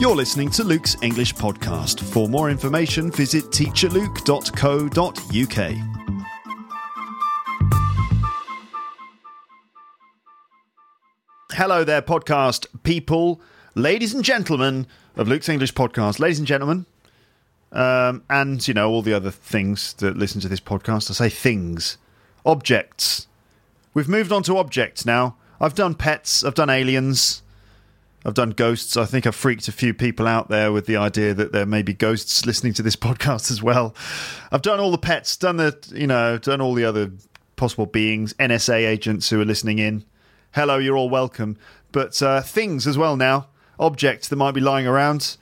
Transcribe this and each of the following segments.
You're listening to Luke's English Podcast. For more information, visit teacherluke.co.uk. Hello there, podcast people, ladies and gentlemen of Luke's English Podcast. Ladies and gentlemen, um, and you know, all the other things that listen to this podcast. I say things, objects. We've moved on to objects now. I've done pets, I've done aliens. I've done ghosts. I think I've freaked a few people out there with the idea that there may be ghosts listening to this podcast as well. I've done all the pets, done the, you know, done all the other possible beings, NSA agents who are listening in. Hello, you're all welcome. But uh, things as well now, objects that might be lying around.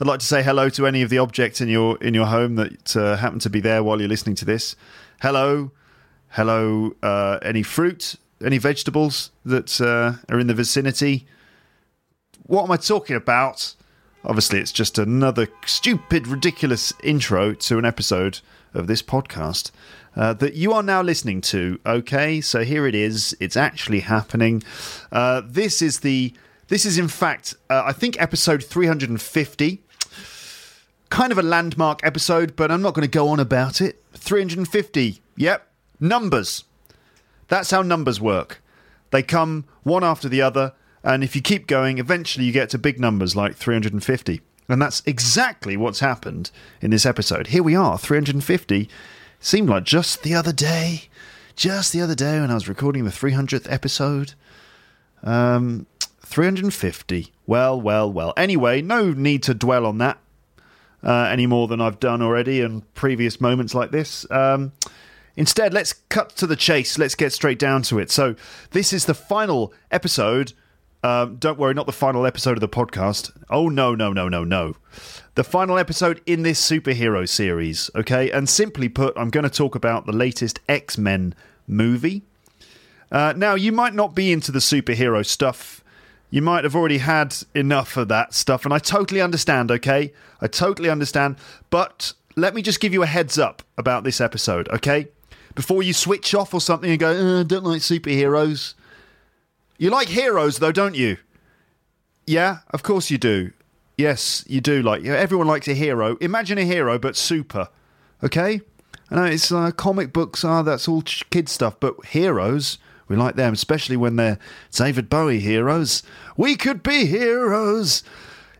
I'd like to say hello to any of the objects in your in your home that uh, happen to be there while you're listening to this. Hello, hello. Uh, any fruit, any vegetables that uh, are in the vicinity what am I talking about? Obviously, it's just another stupid, ridiculous intro to an episode of this podcast uh, that you are now listening to. Okay, so here it is. It's actually happening. Uh, this is the. This is in fact, uh, I think, episode 350. Kind of a landmark episode, but I'm not going to go on about it. 350. Yep, numbers. That's how numbers work. They come one after the other, and if you keep going, eventually you get to big numbers like 350. And that's exactly what's happened in this episode. Here we are, 350. Seemed like just the other day, just the other day when I was recording the 300th episode. Um, 350. Well, well, well. Anyway, no need to dwell on that uh, any more than I've done already in previous moments like this. Um, instead, let's cut to the chase. Let's get straight down to it. So, this is the final episode um, don't worry, not the final episode of the podcast. Oh, no, no, no, no, no. The final episode in this superhero series, okay? And simply put, I'm going to talk about the latest X Men movie. Uh, now, you might not be into the superhero stuff. You might have already had enough of that stuff, and I totally understand, okay? I totally understand. But let me just give you a heads up about this episode, okay? Before you switch off or something and go, uh, I don't like superheroes. You like heroes, though, don't you? Yeah, of course you do. Yes, you do. Like everyone likes a hero. Imagine a hero, but super. Okay. I know it's uh, comic books are that's all kid stuff, but heroes we like them, especially when they're David Bowie heroes. We could be heroes.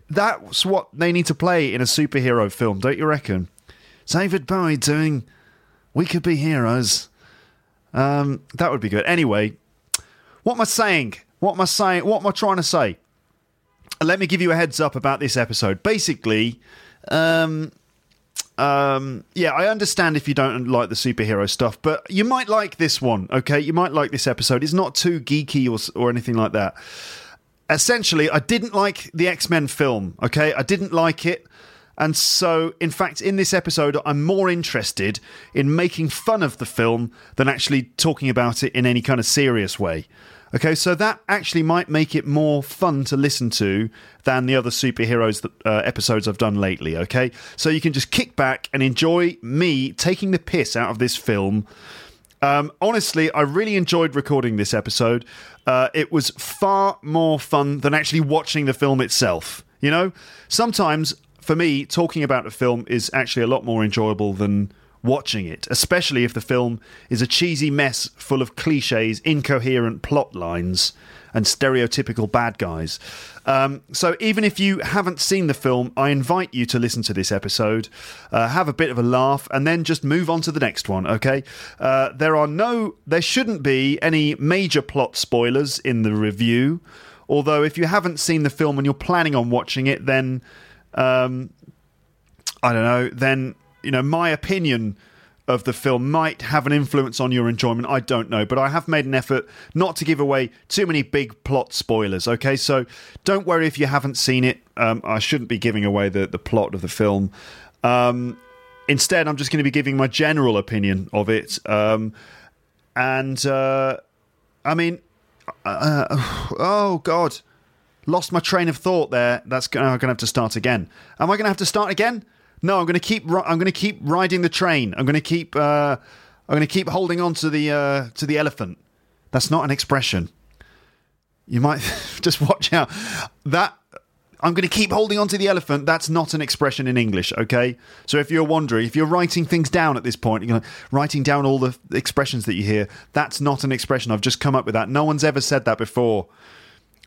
That's what they need to play in a superhero film, don't you reckon? David Bowie doing "We Could Be Heroes." Um, that would be good. Anyway, what am I saying? What am I saying? What am I trying to say? Let me give you a heads up about this episode. Basically, um, um, yeah, I understand if you don't like the superhero stuff, but you might like this one, okay? You might like this episode. It's not too geeky or, or anything like that. Essentially, I didn't like the X Men film, okay? I didn't like it. And so, in fact, in this episode, I'm more interested in making fun of the film than actually talking about it in any kind of serious way. Okay, so that actually might make it more fun to listen to than the other superheroes that, uh, episodes I've done lately. Okay, so you can just kick back and enjoy me taking the piss out of this film. Um, honestly, I really enjoyed recording this episode. Uh, it was far more fun than actually watching the film itself. You know, sometimes for me, talking about a film is actually a lot more enjoyable than watching it, especially if the film is a cheesy mess full of cliches, incoherent plot lines, and stereotypical bad guys. Um, so, even if you haven't seen the film, I invite you to listen to this episode, uh, have a bit of a laugh, and then just move on to the next one. Okay? Uh, there are no, there shouldn't be any major plot spoilers in the review. Although, if you haven't seen the film and you're planning on watching it, then um, I don't know. Then you know my opinion of the film might have an influence on your enjoyment. I don't know, but I have made an effort not to give away too many big plot spoilers. Okay, so don't worry if you haven't seen it. Um, I shouldn't be giving away the, the plot of the film. Um, instead, I'm just going to be giving my general opinion of it. Um, and uh, I mean, uh, oh god, lost my train of thought there. That's going to have to start again. Am I going to have to start again? No, I'm going to keep. I'm going to keep riding the train. I'm going to keep. Uh, I'm going to keep holding on to the uh, to the elephant. That's not an expression. You might just watch out. That I'm going to keep holding on to the elephant. That's not an expression in English, okay? So if you're wondering, if you're writing things down at this point, you're writing down all the expressions that you hear, that's not an expression. I've just come up with that. No one's ever said that before.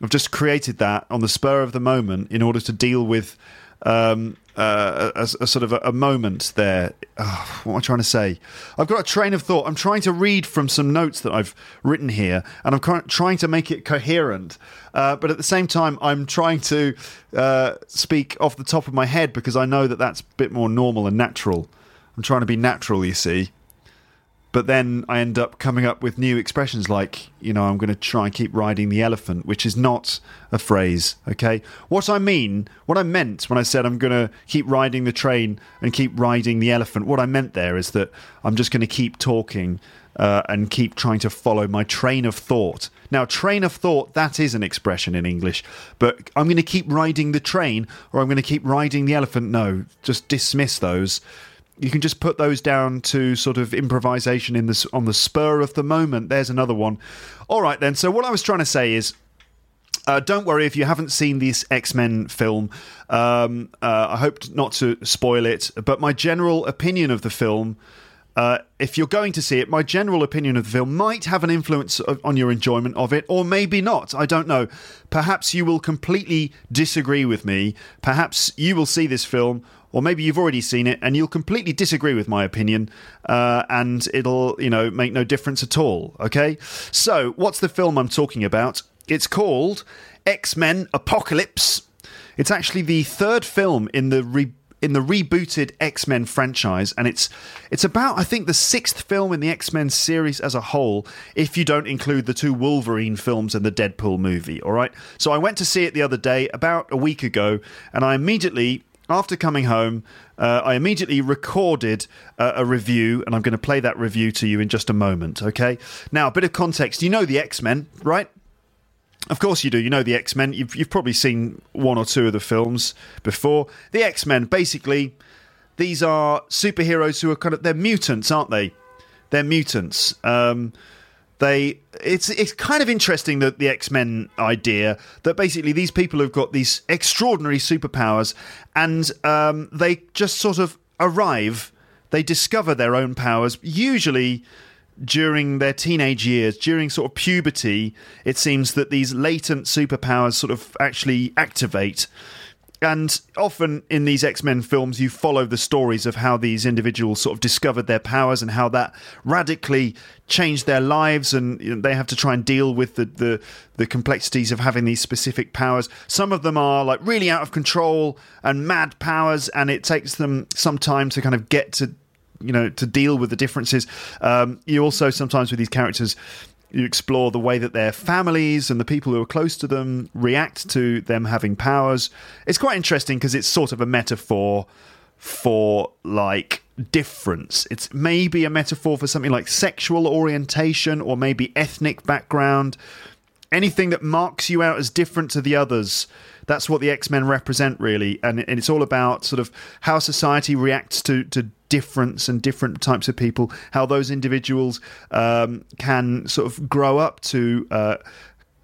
I've just created that on the spur of the moment in order to deal with um, uh, a, a, sort of a, a moment there. Oh, what am I trying to say? I've got a train of thought. I'm trying to read from some notes that I've written here, and I'm trying to make it coherent. Uh, but at the same time, I'm trying to uh, speak off the top of my head because I know that that's a bit more normal and natural. I'm trying to be natural, you see but then I end up coming up with new expressions like, you know, I'm going to try and keep riding the elephant, which is not a phrase, okay? What I mean, what I meant when I said I'm going to keep riding the train and keep riding the elephant, what I meant there is that I'm just going to keep talking uh, and keep trying to follow my train of thought. Now, train of thought, that is an expression in English, but I'm going to keep riding the train or I'm going to keep riding the elephant. No, just dismiss those you can just put those down to sort of improvisation in this on the spur of the moment. There's another one. All right then. So what I was trying to say is. Uh, don't worry if you haven't seen this X Men film. Um, uh, I hope not to spoil it, but my general opinion of the film, uh, if you're going to see it, my general opinion of the film might have an influence on your enjoyment of it, or maybe not. I don't know. Perhaps you will completely disagree with me. Perhaps you will see this film or maybe you've already seen it and you'll completely disagree with my opinion, uh, and it'll you know make no difference at all. Okay, so what's the film I'm talking about? It's called X Men Apocalypse. It's actually the third film in the re- in the rebooted X Men franchise, and it's it's about I think the sixth film in the X Men series as a whole, if you don't include the two Wolverine films and the Deadpool movie. All right, so I went to see it the other day, about a week ago, and I immediately after coming home, uh, I immediately recorded uh, a review, and I'm going to play that review to you in just a moment. Okay. Now, a bit of context. You know the X Men, right? Of course you do. You know the X Men. You've, you've probably seen one or two of the films before. The X Men, basically, these are superheroes who are kind of they're mutants, aren't they? They're mutants. Um, they it's it's kind of interesting that the X-Men idea that basically these people have got these extraordinary superpowers and um, they just sort of arrive they discover their own powers usually during their teenage years during sort of puberty it seems that these latent superpowers sort of actually activate and often in these X Men films, you follow the stories of how these individuals sort of discovered their powers and how that radically changed their lives, and you know, they have to try and deal with the, the, the complexities of having these specific powers. Some of them are like really out of control and mad powers, and it takes them some time to kind of get to you know to deal with the differences. Um, you also sometimes with these characters you explore the way that their families and the people who are close to them react to them having powers. It's quite interesting because it's sort of a metaphor for like difference. It's maybe a metaphor for something like sexual orientation or maybe ethnic background. Anything that marks you out as different to the others. That's what the X Men represent, really. And, it's all about sort of how society reacts to, to difference and different types of people, how those individuals um, can sort of grow up to uh,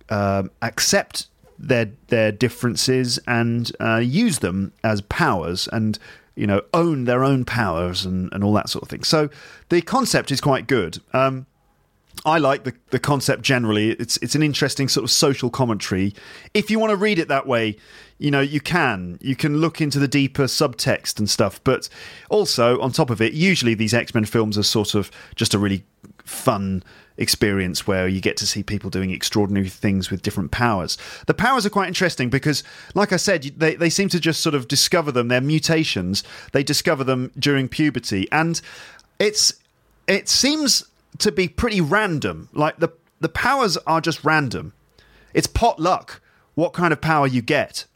uh, accept their their differences and uh, use them as powers and you know own their own powers and, and all that sort of thing. So the concept is quite good. Um, I like the, the concept generally. It's it's an interesting sort of social commentary. If you want to read it that way, you know, you can. You can look into the deeper subtext and stuff. But also, on top of it, usually these X Men films are sort of just a really fun experience where you get to see people doing extraordinary things with different powers. The powers are quite interesting because, like I said, they, they seem to just sort of discover them. They're mutations. They discover them during puberty. And it's it seems to be pretty random. Like the the powers are just random. It's pot luck what kind of power you get.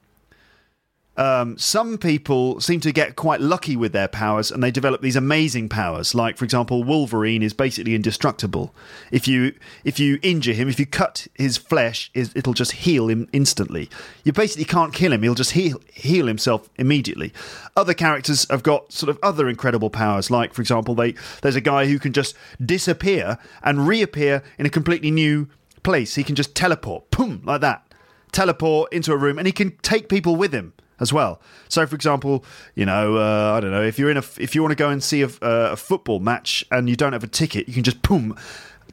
Um, some people seem to get quite lucky with their powers and they develop these amazing powers. Like, for example, Wolverine is basically indestructible. If you if you injure him, if you cut his flesh, it'll just heal him instantly. You basically can't kill him; he'll just heal heal himself immediately. Other characters have got sort of other incredible powers. Like, for example, they there's a guy who can just disappear and reappear in a completely new place. He can just teleport, boom, like that, teleport into a room, and he can take people with him as well. So, for example, you know, uh, I don't know if you're in a if you want to go and see a, uh, a, football match and you don't have a ticket, you can just boom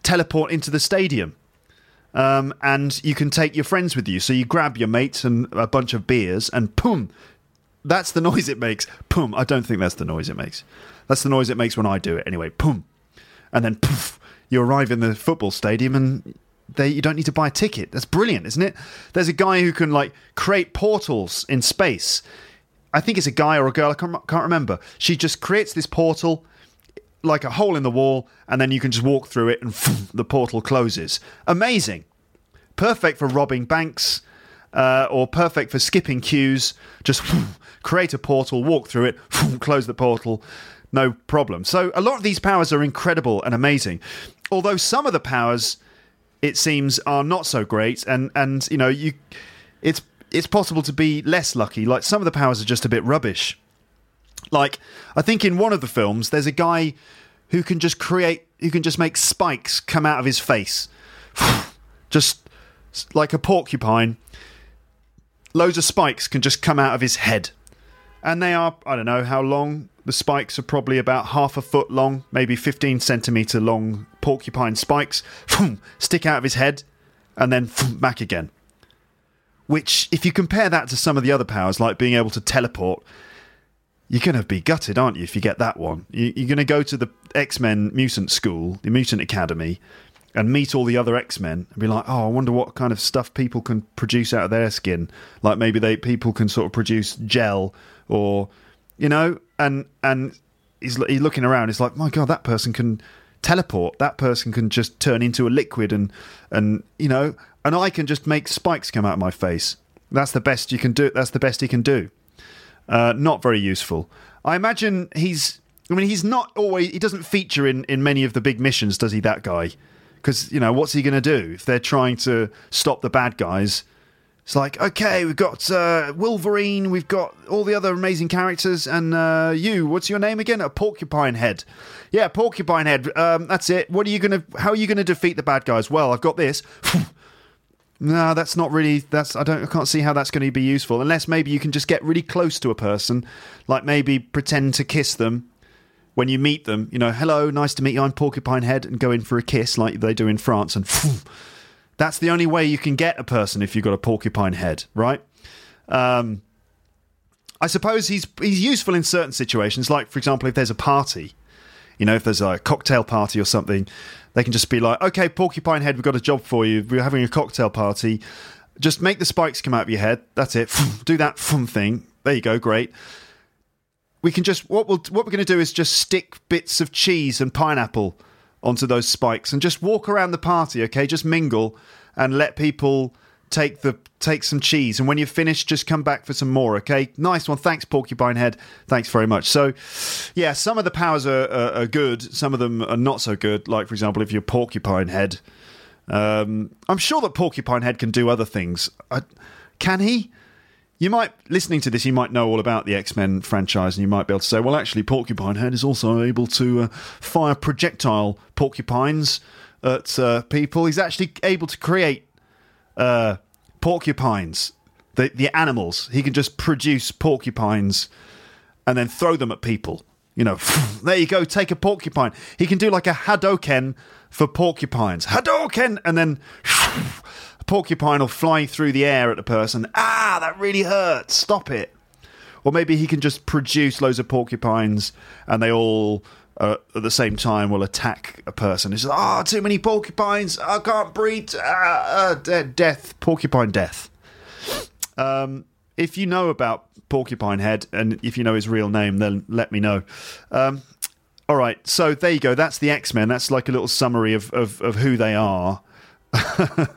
teleport into the stadium. Um, and you can take your friends with you. So you grab your mates and a bunch of beers, and boom, that's the noise it makes. Boom. I don't think that's the noise it makes. That's the noise it makes when I do it. Anyway, boom, and then poof, you arrive in the football stadium, and they you don't need to buy a ticket. That's brilliant, isn't it? There's a guy who can like create portals in space. I think it's a guy or a girl. I can't, can't remember. She just creates this portal like a hole in the wall, and then you can just walk through it, and the portal closes. Amazing, perfect for robbing banks, uh, or perfect for skipping queues. Just create a portal, walk through it, close the portal, no problem. So a lot of these powers are incredible and amazing. Although some of the powers it seems are not so great, and and you know you, it's it's possible to be less lucky. Like some of the powers are just a bit rubbish. Like I think in one of the films, there's a guy who can just create, who can just make spikes come out of his face, just like a porcupine. Loads of spikes can just come out of his head, and they are I don't know how long. The spikes are probably about half a foot long, maybe 15 centimeter long porcupine spikes stick out of his head and then back again. Which, if you compare that to some of the other powers, like being able to teleport, you're going to be gutted, aren't you, if you get that one? You're going to go to the X Men mutant school, the mutant academy, and meet all the other X Men and be like, oh, I wonder what kind of stuff people can produce out of their skin. Like maybe they people can sort of produce gel or, you know, and and he's, he's looking around. It's like, my God, that person can teleport. That person can just turn into a liquid, and and you know, and I can just make spikes come out of my face. That's the best you can do. That's the best he can do. Uh, not very useful. I imagine he's. I mean, he's not always. He doesn't feature in in many of the big missions, does he? That guy, because you know, what's he going to do if they're trying to stop the bad guys? It's like, okay, we've got uh, Wolverine, we've got all the other amazing characters, and uh, you, what's your name again? A porcupine head. Yeah, porcupine head. Um, that's it. What are you gonna? How are you gonna defeat the bad guys? Well, I've got this. no, that's not really. That's I don't. I can't see how that's going to be useful unless maybe you can just get really close to a person, like maybe pretend to kiss them when you meet them. You know, hello, nice to meet you. I'm Porcupine Head, and go in for a kiss like they do in France, and. That's the only way you can get a person if you've got a porcupine head, right? Um, I suppose he's he's useful in certain situations, like for example, if there's a party, you know, if there's a cocktail party or something, they can just be like, "Okay, porcupine head, we've got a job for you. We're having a cocktail party. Just make the spikes come out of your head. That's it. Do that fun thing. There you go. Great." We can just what we'll what we're going to do is just stick bits of cheese and pineapple onto those spikes and just walk around the party, okay? Just mingle and let people take the take some cheese. And when you're finished just come back for some more okay? Nice one. Thanks porcupine head. Thanks very much. So yeah some of the powers are, are, are good. Some of them are not so good. Like for example if you're porcupine head um, i'm sure that porcupine head can do other things. I, can he you might listening to this you might know all about the x-men franchise and you might be able to say well actually porcupine head is also able to uh, fire projectile porcupines at uh, people. He's actually able to create uh, porcupines the, the animals. He can just produce porcupines and then throw them at people. You know there you go take a porcupine. He can do like a hadoken for porcupines. Hadoken and then porcupine will fly through the air at a person. Ah, that really hurts. Stop it. Or maybe he can just produce loads of porcupines and they all uh, at the same time will attack a person. It's ah, oh, too many porcupines. I can't breathe. Ah, uh, de- death, porcupine death. Um, if you know about Porcupine Head and if you know his real name, then let me know. Um, All right, so there you go. That's the X Men. That's like a little summary of, of, of who they are.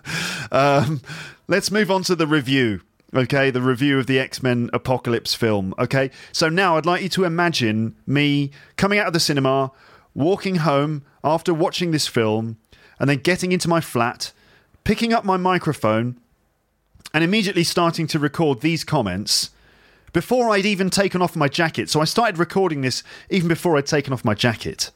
um, let's move on to the review. Okay, the review of the X Men Apocalypse film. Okay, so now I'd like you to imagine me coming out of the cinema, walking home after watching this film, and then getting into my flat, picking up my microphone, and immediately starting to record these comments before I'd even taken off my jacket. So I started recording this even before I'd taken off my jacket.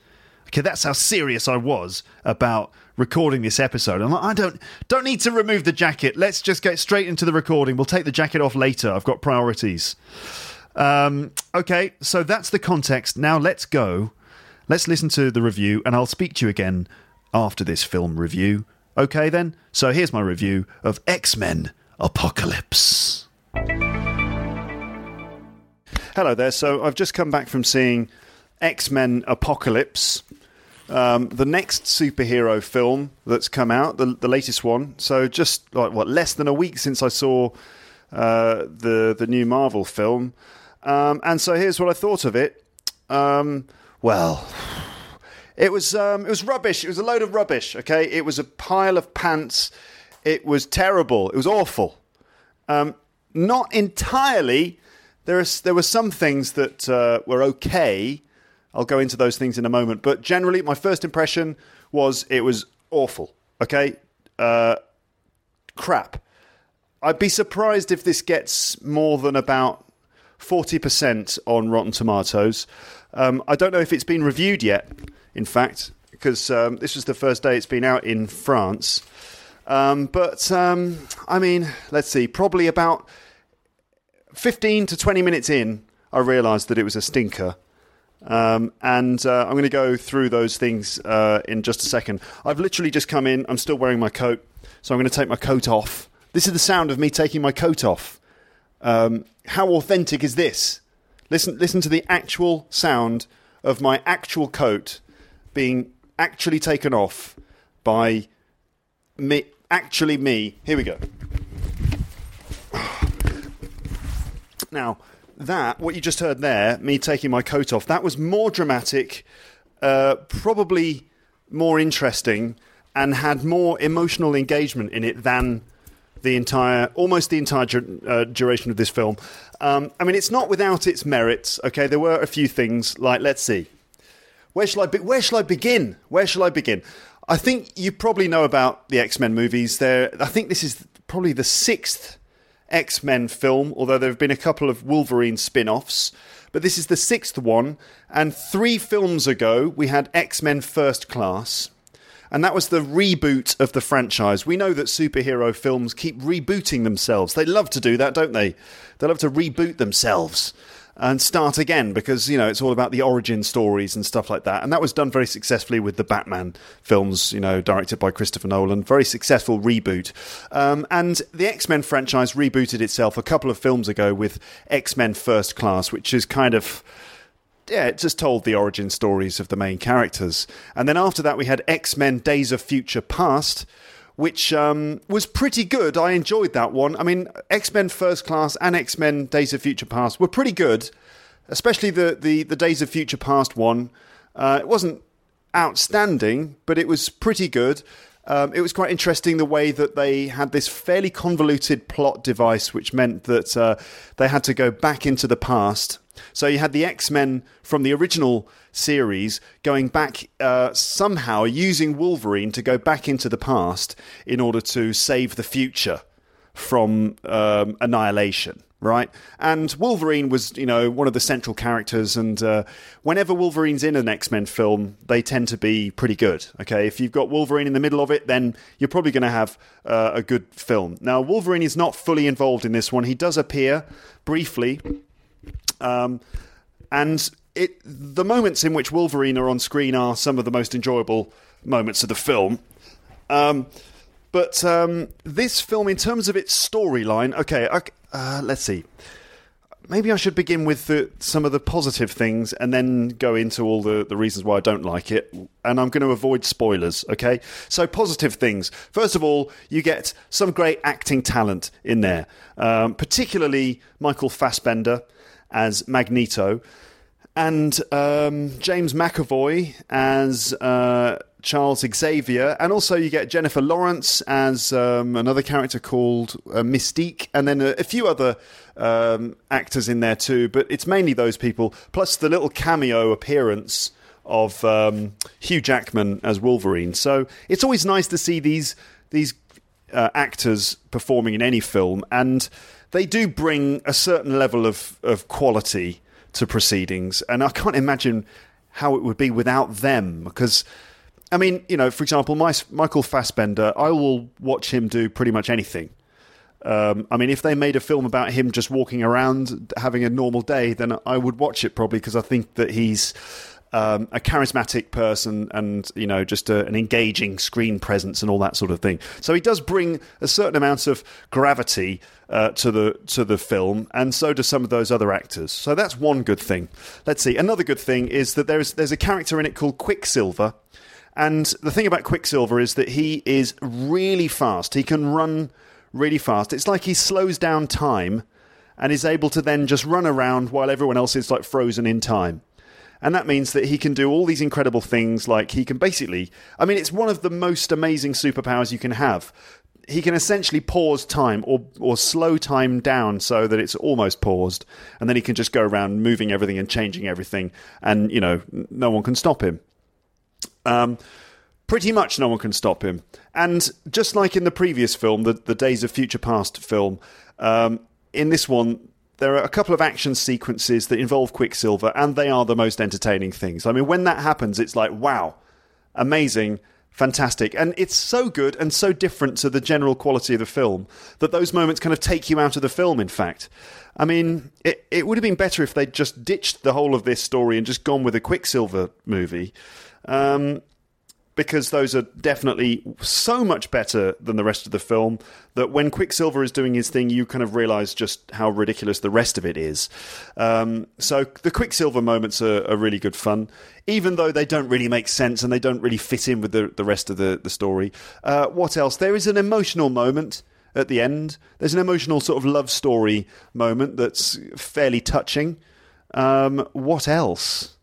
Okay, that's how serious I was about recording this episode. I'm like, I don't don't need to remove the jacket. Let's just get straight into the recording. We'll take the jacket off later. I've got priorities. Um, okay, so that's the context. Now let's go. Let's listen to the review, and I'll speak to you again after this film review. Okay, then. So here's my review of X Men Apocalypse. Hello there. So I've just come back from seeing X Men Apocalypse, um, the next superhero film that's come out, the, the latest one. So just like what, less than a week since I saw uh, the the new Marvel film, um, and so here's what I thought of it. Um, well. It was um, it was rubbish. It was a load of rubbish. Okay, it was a pile of pants. It was terrible. It was awful. Um, not entirely there, is, there were some things that uh, were okay. I'll go into those things in a moment. But generally, my first impression was it was awful. Okay? Uh, crap. I'd be surprised if this gets more than about 40% on Rotten Tomatoes. Um, I don't know if it's been reviewed yet, in fact, because um, this was the first day it's been out in France. Um, but, um, I mean, let's see, probably about 15 to 20 minutes in, I realised that it was a stinker. Um, and uh, I'm going to go through those things uh, in just a second. I've literally just come in. I'm still wearing my coat, so I'm going to take my coat off. This is the sound of me taking my coat off. Um, how authentic is this? Listen, listen to the actual sound of my actual coat being actually taken off by me. Actually, me. Here we go. Now, that, what you just heard there, me taking my coat off, that was more dramatic, uh, probably more interesting, and had more emotional engagement in it than the entire, almost the entire uh, duration of this film. Um, I mean, it's not without its merits. Okay, there were a few things like, let's see, where shall I be- where shall I begin? Where shall I begin? I think you probably know about the X Men movies. There, I think this is probably the sixth X Men film, although there have been a couple of Wolverine spin offs. But this is the sixth one. And three films ago, we had X Men First Class. And that was the reboot of the franchise. We know that superhero films keep rebooting themselves. They love to do that, don't they? They love to reboot themselves and start again because you know it's all about the origin stories and stuff like that. And that was done very successfully with the batman films you know directed by christopher nolan. Very successful reboot. Um, and the x-men franchise rebooted itself a couple of films ago with x-men first class which is kind of yeah, it just told the origin stories of the main characters. And then after that, we had X Men Days of Future Past, which um, was pretty good. I enjoyed that one. I mean, X Men First Class and X Men Days of Future Past were pretty good, especially the, the, the Days of Future Past one. Uh, it wasn't outstanding, but it was pretty good. Um, it was quite interesting the way that they had this fairly convoluted plot device, which meant that uh, they had to go back into the past. So you had the X Men from the original series going back uh, somehow using Wolverine to go back into the past in order to save the future from um, annihilation right? And Wolverine was, you know, one of the central characters. And uh, whenever Wolverine's in an X Men film, they tend to be pretty good. Okay, if you've got Wolverine in the middle of it, then you're probably going to have uh, a good film. Now, Wolverine is not fully involved in this one. He does appear briefly, um, and it the moments in which Wolverine are on screen are some of the most enjoyable moments of the film. Um, but um, this film, in terms of its storyline, okay, uh, let's see. Maybe I should begin with the, some of the positive things and then go into all the, the reasons why I don't like it. And I'm going to avoid spoilers, okay? So, positive things. First of all, you get some great acting talent in there, um, particularly Michael Fassbender as Magneto. and um, James McAvoy as uh, Charles Xavier, and also you get Jennifer Lawrence as um, another character called uh, Mystique, and then a, a few other um, actors in there too. But it's mainly those people, plus the little cameo appearance of um, Hugh Jackman as Wolverine. So it's always nice to see these these uh, actors performing in any film, and they do bring a certain level of, of quality to proceedings. And I can't imagine how it would be without them because. I mean, you know, for example, my, Michael Fassbender, I will watch him do pretty much anything. Um, I mean, if they made a film about him just walking around having a normal day, then I would watch it probably because I think that he's um, a charismatic person and you know just a, an engaging screen presence and all that sort of thing. So he does bring a certain amount of gravity uh, to the to the film, and so do some of those other actors. So that's one good thing. Let's see. Another good thing is that there's there's a character in it called Quicksilver. And the thing about Quicksilver is that he is really fast. He can run really fast. It's like he slows down time and is able to then just run around while everyone else is like frozen in time. And that means that he can do all these incredible things. Like he can basically, I mean, it's one of the most amazing superpowers you can have. He can essentially pause time or, or slow time down so that it's almost paused. And then he can just go around moving everything and changing everything. And, you know, no one can stop him. Um, pretty much no one can stop him. And just like in the previous film, the, the Days of Future Past film, um, in this one, there are a couple of action sequences that involve Quicksilver, and they are the most entertaining things. I mean, when that happens, it's like, wow, amazing, fantastic. And it's so good and so different to the general quality of the film that those moments kind of take you out of the film, in fact. I mean, it, it would have been better if they'd just ditched the whole of this story and just gone with a Quicksilver movie. Um, because those are definitely so much better than the rest of the film that when Quicksilver is doing his thing, you kind of realize just how ridiculous the rest of it is. Um, so the Quicksilver moments are, are, really good fun, even though they don't really make sense and they don't really fit in with the, the rest of the, the story. Uh, what else? There is an emotional moment at the end. There's an emotional sort of love story moment that's fairly touching. Um, what else?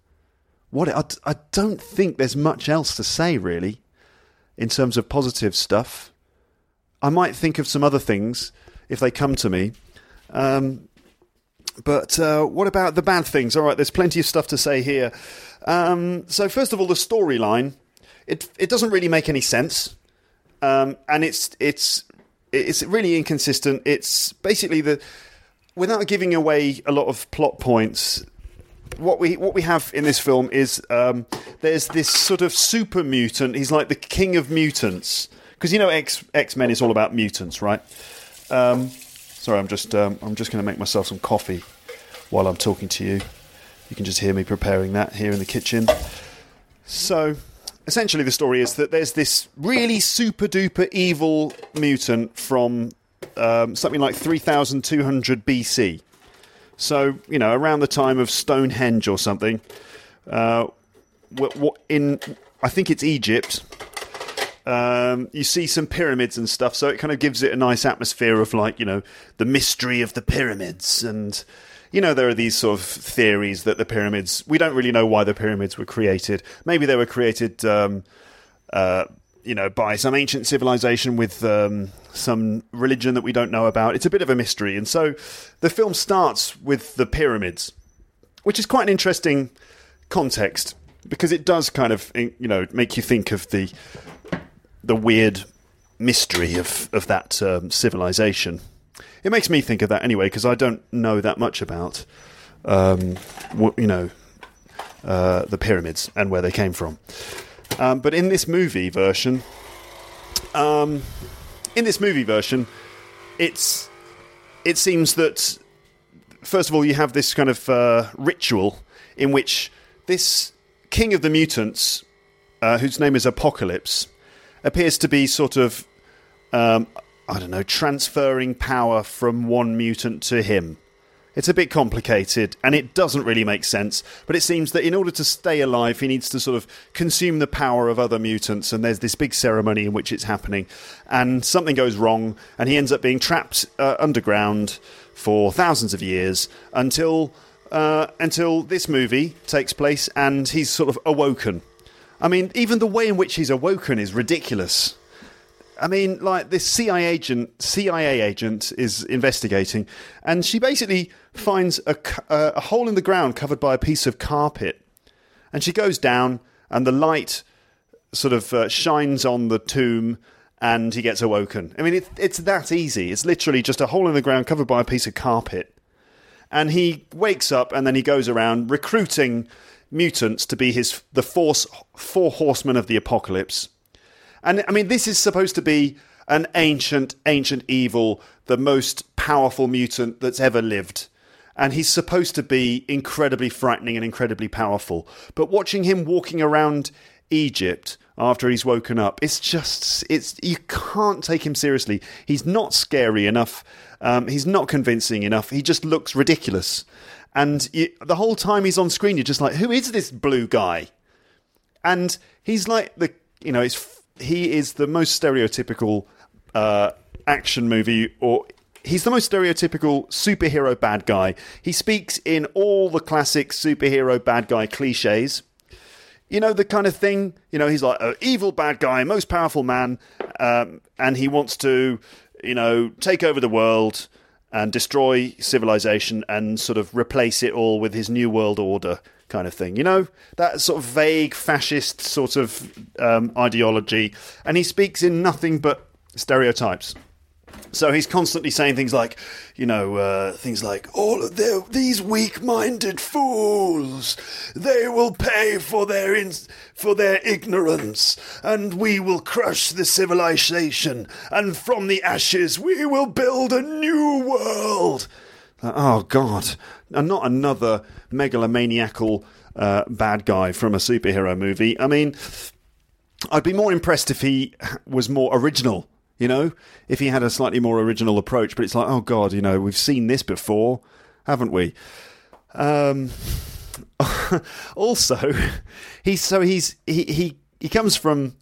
What I, I don't think there's much else to say really in terms of positive stuff. I might think of some other things if they come to me. Um, but uh, what about the bad things? All right, there's plenty of stuff to say here. Um, so first of all, the storyline it it doesn't really make any sense, um, and it's it's it's really inconsistent. It's basically the without giving away a lot of plot points what we what we have in this film is um, there's this sort of super mutant. He's like the king of mutants because you know X X Men is all about mutants, right? Um, sorry, I'm just um, I'm just going to make myself some coffee while I'm talking to you. You can just hear me preparing that here in the kitchen. So essentially, the story is that there's this really super duper evil mutant from um, something like 3200 BC so, you know, around the time of Stonehenge or something, uh, in, I think it's Egypt, um, you see some pyramids and stuff, so it kind of gives it a nice atmosphere of like, you know, the mystery of the pyramids. And, you know, there are these sort of theories that the pyramids, we don't really know why the pyramids were created. Maybe they were created. Um, uh, you know, by some ancient civilization with um, some religion that we don't know about. It's a bit of a mystery. And so the film starts with the pyramids, which is quite an interesting context because it does kind of, you know, make you think of the the weird mystery of, of that um, civilization. It makes me think of that anyway because I don't know that much about, um, what, you know, uh, the pyramids and where they came from. Um, but in this movie version, um, in this movie version, it's it seems that first of all you have this kind of uh, ritual in which this king of the mutants, uh, whose name is Apocalypse, appears to be sort of um, I don't know transferring power from one mutant to him. It's a bit complicated and it doesn't really make sense, but it seems that in order to stay alive, he needs to sort of consume the power of other mutants, and there's this big ceremony in which it's happening, and something goes wrong, and he ends up being trapped uh, underground for thousands of years until uh, until this movie takes place and he's sort of awoken. I mean, even the way in which he's awoken is ridiculous. I mean, like this CIA agent, CIA agent is investigating, and she basically finds a, a hole in the ground covered by a piece of carpet, and she goes down, and the light sort of uh, shines on the tomb, and he gets awoken. I mean, it, it's that easy. It's literally just a hole in the ground covered by a piece of carpet, and he wakes up, and then he goes around recruiting mutants to be his the force four horsemen of the apocalypse. And I mean, this is supposed to be an ancient, ancient evil, the most powerful mutant that's ever lived. And he's supposed to be incredibly frightening and incredibly powerful. But watching him walking around Egypt after he's woken up, it's just, it's, you can't take him seriously. He's not scary enough. Um, he's not convincing enough. He just looks ridiculous. And you, the whole time he's on screen, you're just like, who is this blue guy? And he's like the, you know, it's he is the most stereotypical uh, action movie, or he's the most stereotypical superhero bad guy. He speaks in all the classic superhero bad guy cliches. You know, the kind of thing, you know, he's like an evil bad guy, most powerful man, um, and he wants to, you know, take over the world and destroy civilization and sort of replace it all with his new world order kind of thing. You know, that sort of vague fascist sort of um, ideology. And he speaks in nothing but stereotypes. So he's constantly saying things like, you know, uh, things like, all of these weak-minded fools, they will pay for their in, for their ignorance, and we will crush the civilization, and from the ashes we will build a new world. Oh God! And not another megalomaniacal uh, bad guy from a superhero movie. I mean, I'd be more impressed if he was more original. You know, if he had a slightly more original approach. But it's like, oh God, you know, we've seen this before, haven't we? Um, also, he's so he's he he he comes from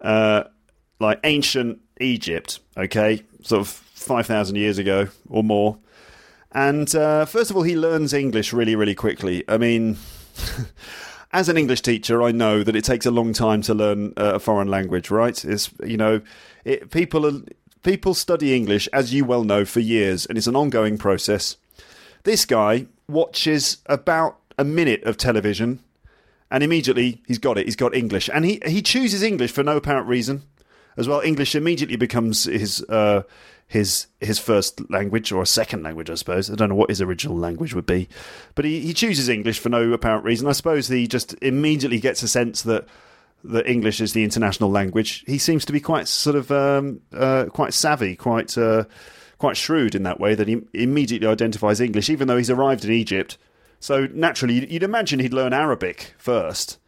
uh, like ancient Egypt. Okay, sort of five thousand years ago or more. And uh, first of all, he learns English really, really quickly. I mean, as an English teacher, I know that it takes a long time to learn uh, a foreign language, right? It's you know, it, people are, people study English, as you well know, for years, and it's an ongoing process. This guy watches about a minute of television, and immediately he's got it. He's got English, and he he chooses English for no apparent reason. As well, English immediately becomes his uh, his his first language or a second language, I suppose. I don't know what his original language would be, but he, he chooses English for no apparent reason. I suppose he just immediately gets a sense that that English is the international language. He seems to be quite sort of um, uh, quite savvy, quite uh, quite shrewd in that way that he immediately identifies English, even though he's arrived in Egypt. So naturally, you'd imagine he'd learn Arabic first,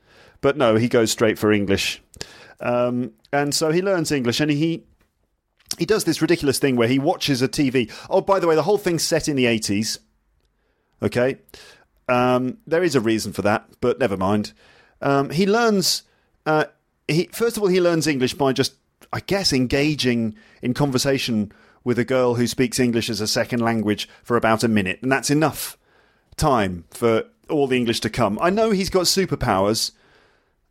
but no, he goes straight for English. Um, and so he learns English, and he he does this ridiculous thing where he watches a TV. Oh, by the way, the whole thing's set in the 80s. Okay. Um, there is a reason for that, but never mind. Um, he learns, uh, he, first of all, he learns English by just, I guess, engaging in conversation with a girl who speaks English as a second language for about a minute. And that's enough time for all the English to come. I know he's got superpowers.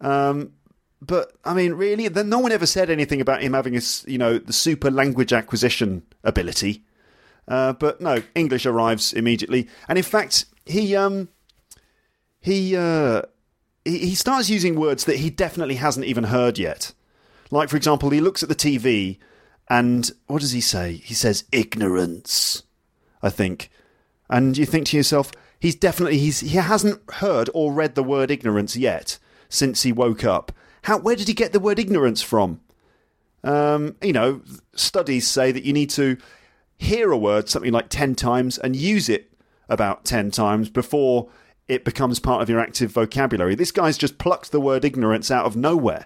Um, but I mean, really, then no one ever said anything about him having a you know the super language acquisition ability. Uh, but no, English arrives immediately, and in fact, he um he uh he, he starts using words that he definitely hasn't even heard yet. Like for example, he looks at the TV, and what does he say? He says ignorance, I think, and you think to yourself, he's definitely he's he hasn't heard or read the word ignorance yet since he woke up how? Where did he get the word ignorance from? Um, you know, studies say that you need to hear a word something like 10 times and use it about 10 times before it becomes part of your active vocabulary. This guy's just plucked the word ignorance out of nowhere.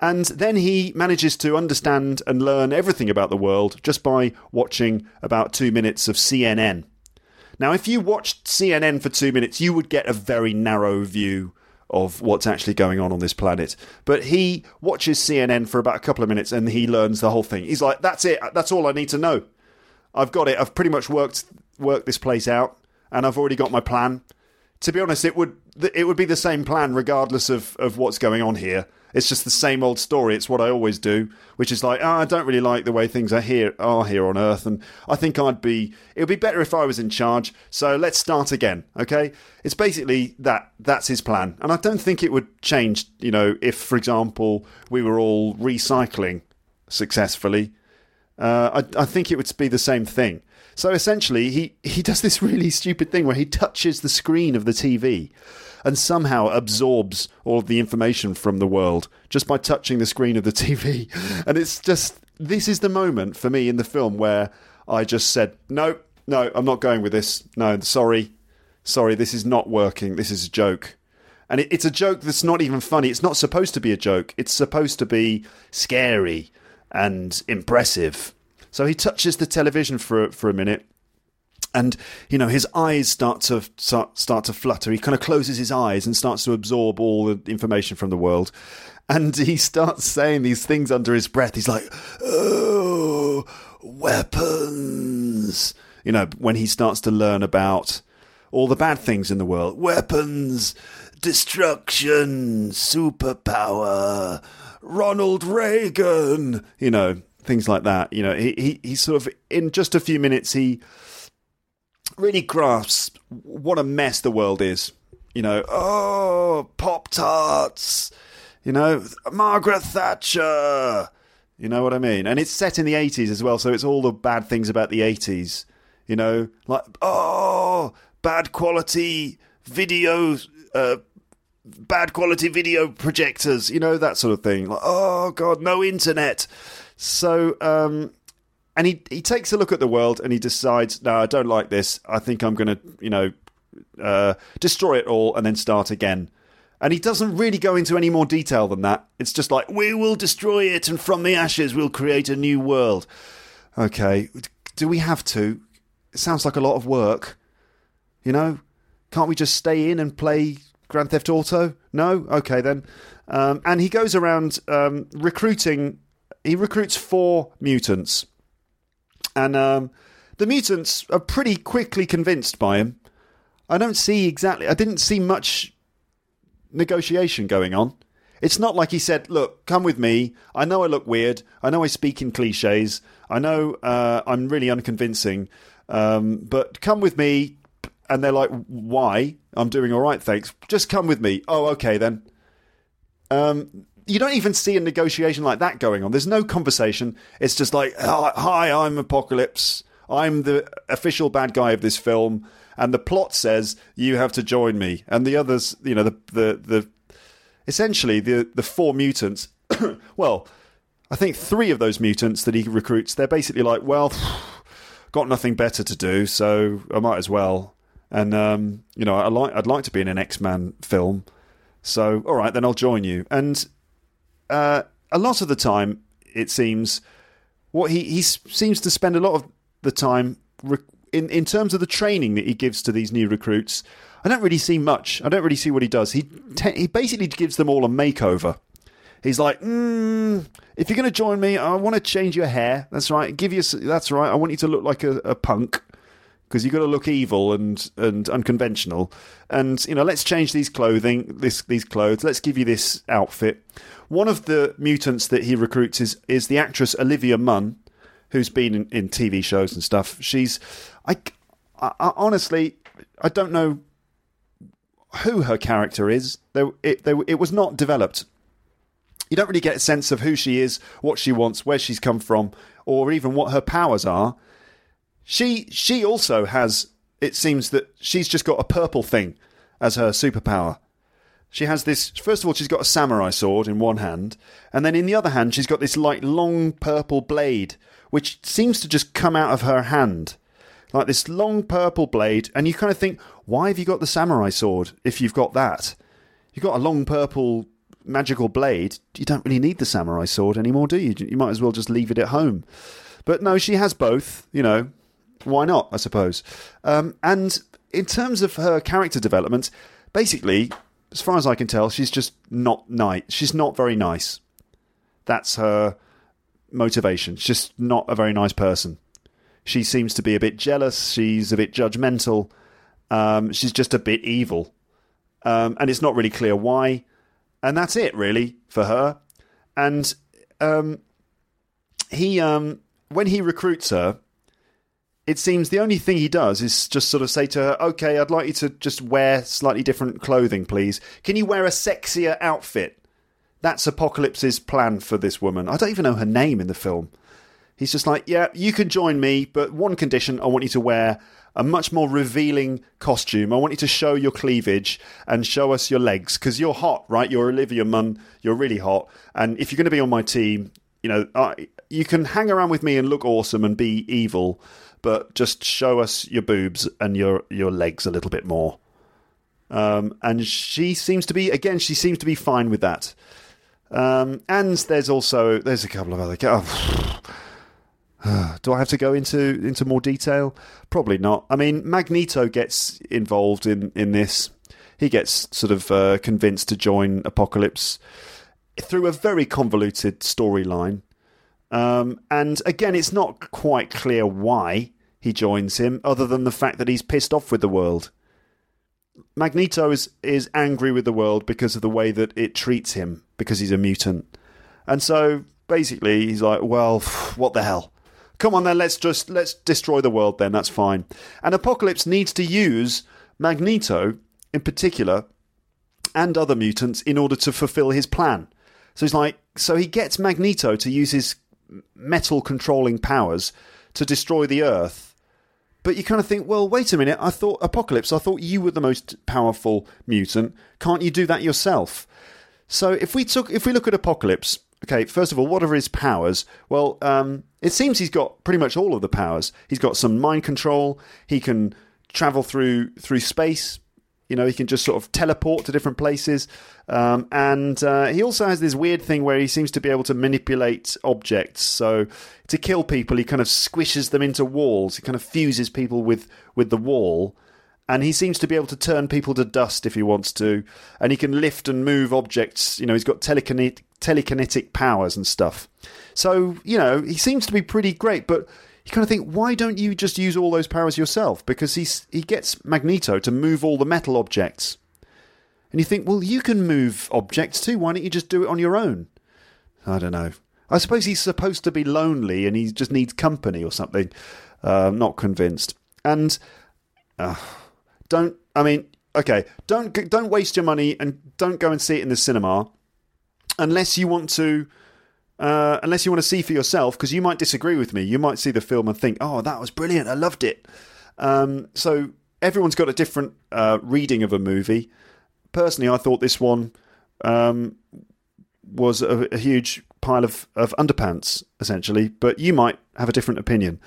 And then he manages to understand and learn everything about the world just by watching about two minutes of CNN. Now, if you watched CNN for two minutes, you would get a very narrow view of what's actually going on on this planet. But he watches CNN for about a couple of minutes and he learns the whole thing. He's like, "That's it. That's all I need to know. I've got it. I've pretty much worked worked this place out, and I've already got my plan. To be honest, it would it would be the same plan regardless of, of what's going on here. It's just the same old story. It's what I always do, which is like, oh, I don't really like the way things are here are here on Earth, and I think I'd be it would be better if I was in charge. So let's start again. Okay, it's basically that that's his plan, and I don't think it would change. You know, if for example we were all recycling successfully, uh, I, I think it would be the same thing. So essentially, he, he does this really stupid thing where he touches the screen of the TV and somehow absorbs all of the information from the world just by touching the screen of the TV. And it's just, this is the moment for me in the film where I just said, no, no, I'm not going with this. No, sorry. Sorry, this is not working. This is a joke. And it, it's a joke that's not even funny. It's not supposed to be a joke. It's supposed to be scary and impressive. So he touches the television for for a minute, and you know his eyes start to start, start to flutter. He kind of closes his eyes and starts to absorb all the information from the world, and he starts saying these things under his breath. He's like, "Oh, weapons!" You know, when he starts to learn about all the bad things in the world, weapons, destruction, superpower, Ronald Reagan. You know, things like that. You know, he, he, he sort of, in just a few minutes, he really grasps what a mess the world is. You know, oh, Pop Tarts, you know, Margaret Thatcher. You know what I mean? And it's set in the 80s as well, so it's all the bad things about the 80s. You know, like, oh, bad quality video, uh, bad quality video projectors, you know, that sort of thing. Like, oh, God, no internet. So, um, and he he takes a look at the world and he decides, no, I don't like this. I think I'm going to, you know, uh, destroy it all and then start again. And he doesn't really go into any more detail than that. It's just like, we will destroy it and from the ashes we'll create a new world. Okay, do we have to? It sounds like a lot of work. You know, can't we just stay in and play Grand Theft Auto? No? Okay then. Um, and he goes around um, recruiting he recruits four mutants, and um, the mutants are pretty quickly convinced by him. I don't see exactly. I didn't see much negotiation going on. It's not like he said, "Look, come with me. I know I look weird. I know I speak in cliches. I know uh, I'm really unconvincing, um, but come with me." And they're like, "Why? I'm doing all right, thanks. Just come with me." Oh, okay then. Um, you don't even see a negotiation like that going on. There's no conversation. It's just like, hi, I'm Apocalypse. I'm the official bad guy of this film, and the plot says you have to join me. And the others, you know, the the the essentially the the four mutants. well, I think three of those mutants that he recruits, they're basically like, well, got nothing better to do, so I might as well. And um, you know, I like I'd like to be in an X Man film. So, all right, then I'll join you. And uh, a lot of the time, it seems, what he he seems to spend a lot of the time in in terms of the training that he gives to these new recruits. I don't really see much. I don't really see what he does. He te- he basically gives them all a makeover. He's like, mm, if you're going to join me, I want to change your hair. That's right. Give you. That's right. I want you to look like a, a punk because you've got to look evil and and unconventional. And you know, let's change these clothing, this these clothes. Let's give you this outfit. One of the mutants that he recruits is is the actress Olivia Munn, who's been in, in TV shows and stuff. She's, I, I, I, honestly, I don't know who her character is. There, it, there, it was not developed. You don't really get a sense of who she is, what she wants, where she's come from, or even what her powers are. She she also has. It seems that she's just got a purple thing as her superpower. She has this. First of all, she's got a samurai sword in one hand, and then in the other hand, she's got this like long purple blade, which seems to just come out of her hand, like this long purple blade. And you kind of think, why have you got the samurai sword if you've got that? You've got a long purple magical blade. You don't really need the samurai sword anymore, do you? You might as well just leave it at home. But no, she has both. You know, why not? I suppose. Um, and in terms of her character development, basically as far as I can tell, she's just not nice. She's not very nice. That's her motivation. She's just not a very nice person. She seems to be a bit jealous. She's a bit judgmental, Um, she's just a bit evil, um, and it's not really clear why. And that's it, really, for her. And um, he, um, when he recruits her, it seems the only thing he does is just sort of say to her, "Okay, I'd like you to just wear slightly different clothing, please. Can you wear a sexier outfit?" That's Apocalypse's plan for this woman. I don't even know her name in the film. He's just like, "Yeah, you can join me, but one condition: I want you to wear a much more revealing costume. I want you to show your cleavage and show us your legs because you're hot, right? You're Olivia Munn. You're really hot, and if you're going to be on my team, you know, I, you can hang around with me and look awesome and be evil." But just show us your boobs and your your legs a little bit more. Um, and she seems to be again. She seems to be fine with that. Um, and there's also there's a couple of other. Oh, do I have to go into into more detail? Probably not. I mean, Magneto gets involved in in this. He gets sort of uh, convinced to join Apocalypse through a very convoluted storyline. Um, and again, it's not quite clear why he joins him, other than the fact that he's pissed off with the world. Magneto is, is angry with the world because of the way that it treats him, because he's a mutant. And so basically, he's like, well, what the hell? Come on then, let's just let's destroy the world then, that's fine. And Apocalypse needs to use Magneto in particular and other mutants in order to fulfill his plan. So he's like so he gets Magneto to use his metal controlling powers to destroy the Earth. But you kind of think, well, wait a minute. I thought Apocalypse. I thought you were the most powerful mutant. Can't you do that yourself? So if we took, if we look at Apocalypse, okay. First of all, what are his powers? Well, um, it seems he's got pretty much all of the powers. He's got some mind control. He can travel through through space. You know, he can just sort of teleport to different places. Um, and uh, he also has this weird thing where he seems to be able to manipulate objects. So to kill people, he kind of squishes them into walls. He kind of fuses people with, with the wall. And he seems to be able to turn people to dust if he wants to. And he can lift and move objects. You know, he's got telekinetic, telekinetic powers and stuff. So, you know, he seems to be pretty great. But you kind of think, why don't you just use all those powers yourself? Because he's, he gets Magneto to move all the metal objects. And you think, well, you can move objects too. Why don't you just do it on your own? I don't know. I suppose he's supposed to be lonely and he just needs company or something. Uh, I'm not convinced. And uh, don't, I mean, okay, don't don't waste your money and don't go and see it in the cinema unless you want to uh, unless you want to see for yourself, because you might disagree with me. You might see the film and think, "Oh, that was brilliant! I loved it." Um, so everyone's got a different uh, reading of a movie. Personally, I thought this one um, was a, a, huge pile of, of underpants, essentially. But you might have a different opinion.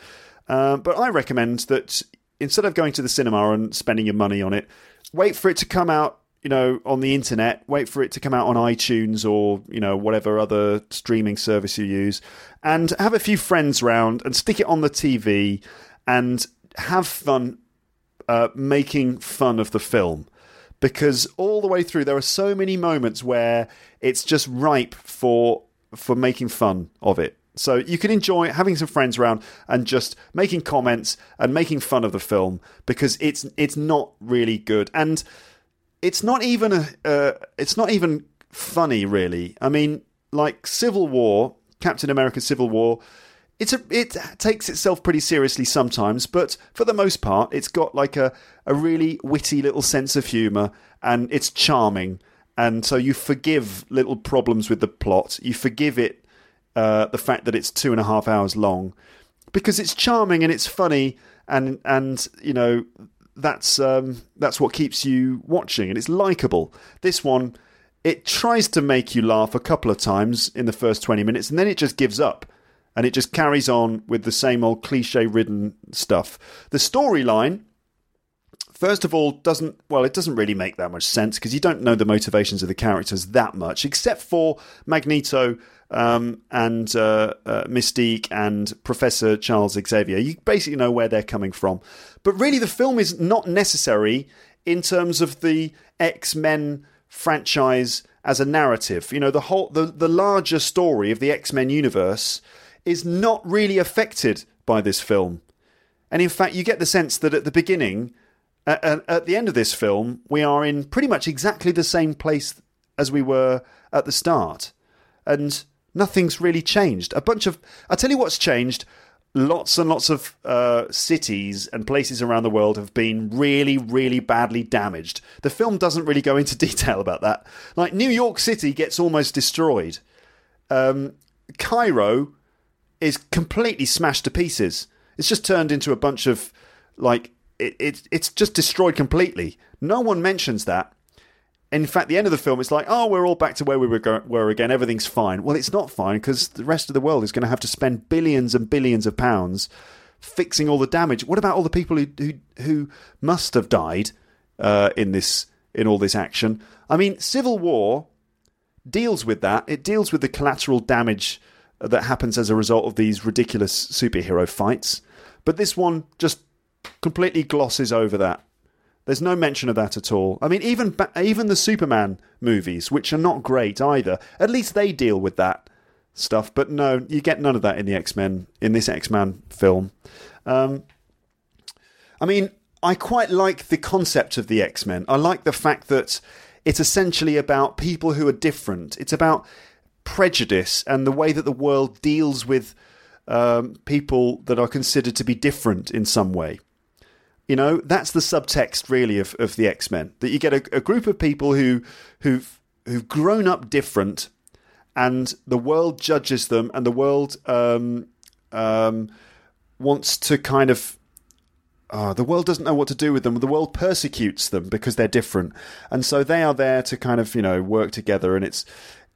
Uh, but I recommend that instead of going to the cinema and spending your money on it, wait for it to come out you know, on the internet, wait for it to come out on iTunes or, you know, whatever other streaming service you use, and have a few friends round and stick it on the TV and have fun uh, making fun of the film. Because all the way through, there are so many moments where it's just ripe for for making fun of it. So you can enjoy having some friends around and just making comments and making fun of the film because it's it's not really good and it's not even a uh, it's not even funny really. I mean, like Civil War, Captain America: Civil War. It's a, it takes itself pretty seriously sometimes, but for the most part, it's got like a, a really witty little sense of humour and it's charming. And so you forgive little problems with the plot. You forgive it, uh, the fact that it's two and a half hours long, because it's charming and it's funny and and you know that's um, that's what keeps you watching, and it's likable. This one, it tries to make you laugh a couple of times in the first twenty minutes, and then it just gives up, and it just carries on with the same old cliche-ridden stuff. The storyline, first of all, doesn't well, it doesn't really make that much sense because you don't know the motivations of the characters that much, except for Magneto um, and uh, uh, Mystique and Professor Charles Xavier. You basically know where they're coming from. But really, the film is not necessary in terms of the X Men franchise as a narrative. You know, the whole the, the larger story of the X Men universe is not really affected by this film. And in fact, you get the sense that at the beginning, A- And at the end of this film, we are in pretty much exactly the same place as we were at the start. And nothing's really changed. A bunch of. I'll tell you what's changed. Lots and lots of uh, cities and places around the world have been really, really badly damaged. The film doesn't really go into detail about that. Like, New York City gets almost destroyed. Um, Cairo is completely smashed to pieces. It's just turned into a bunch of like it, it it's just destroyed completely. No one mentions that. In fact, the end of the film, it's like, oh, we're all back to where we were, go- were again. Everything's fine. Well, it's not fine because the rest of the world is going to have to spend billions and billions of pounds fixing all the damage. What about all the people who who, who must have died uh, in this in all this action? I mean, civil war deals with that. It deals with the collateral damage that happens as a result of these ridiculous superhero fights. But this one just completely glosses over that. There's no mention of that at all. I mean, even even the Superman movies, which are not great either, at least they deal with that stuff. But no, you get none of that in the X Men in this X Men film. Um, I mean, I quite like the concept of the X Men. I like the fact that it's essentially about people who are different. It's about prejudice and the way that the world deals with um, people that are considered to be different in some way. You know, that's the subtext really of, of the X Men. That you get a, a group of people who who've who've grown up different, and the world judges them, and the world um, um, wants to kind of uh, the world doesn't know what to do with them. The world persecutes them because they're different, and so they are there to kind of you know work together. And it's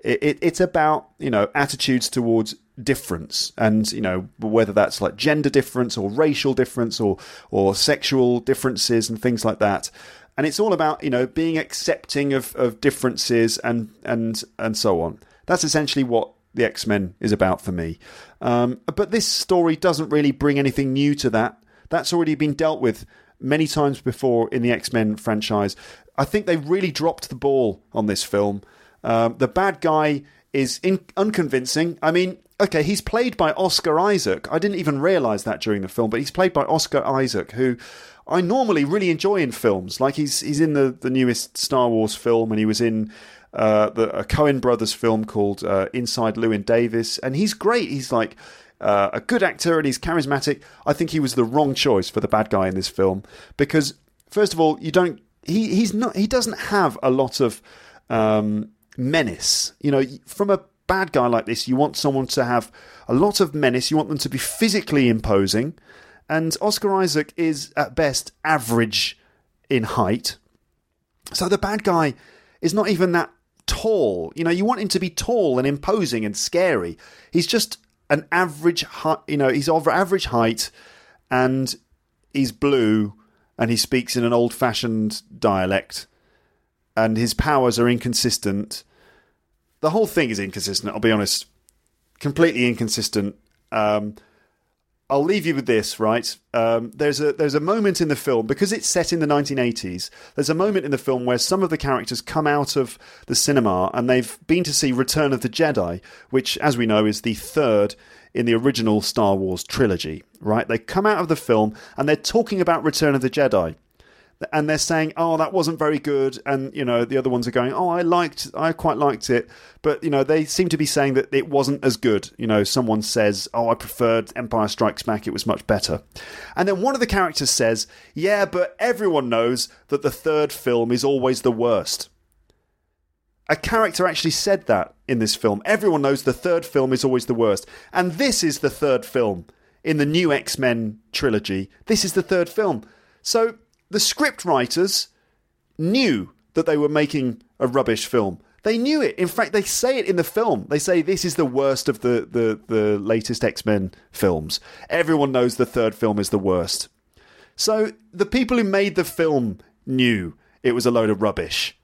it, it, it's about you know attitudes towards difference, and you know whether that's like gender difference or racial difference or or sexual differences and things like that. And it's all about you know being accepting of, of differences and and and so on. That's essentially what the X Men is about for me. Um, but this story doesn't really bring anything new to that. That's already been dealt with many times before in the X Men franchise. I think they really dropped the ball on this film. Um, the bad guy is in- unconvincing. I mean, okay, he's played by Oscar Isaac. I didn't even realise that during the film, but he's played by Oscar Isaac, who I normally really enjoy in films. Like he's he's in the, the newest Star Wars film, and he was in uh, the a Coen Brothers film called uh, Inside Llewyn Davis, and he's great. He's like uh, a good actor and he's charismatic. I think he was the wrong choice for the bad guy in this film because, first of all, you don't. He he's not. He doesn't have a lot of um, menace. You know, from a bad guy like this, you want someone to have a lot of menace. You want them to be physically imposing, and Oscar Isaac is at best average in height. So the bad guy is not even that tall. You know, you want him to be tall and imposing and scary. He's just an average height, you know, he's of average height and he's blue and he speaks in an old fashioned dialect and his powers are inconsistent. The whole thing is inconsistent, I'll be honest. Completely inconsistent. Um, I'll leave you with this, right? Um, there's a there's a moment in the film because it's set in the 1980s. There's a moment in the film where some of the characters come out of the cinema and they've been to see Return of the Jedi, which, as we know, is the third in the original Star Wars trilogy. Right? They come out of the film and they're talking about Return of the Jedi and they're saying, "Oh, that wasn't very good," and you know the other ones are going, "Oh, I liked, I quite liked it," but you know they seem to be saying that it wasn't as good. You know, someone says, "Oh, I preferred Empire Strikes Back; it was much better," and then one of the characters says, "Yeah, but everyone knows that the third film is always the worst." A character actually said that in this film. Everyone knows the third film is always the worst, and this is the third film in the new X Men trilogy. This is the third film, so the script writers knew that they were making a rubbish film. They knew it. In fact, they say it in the film. They say this is the worst of the, the, the latest X Men films. Everyone knows the third film is the worst. So the people who made the film knew it was a load of rubbish.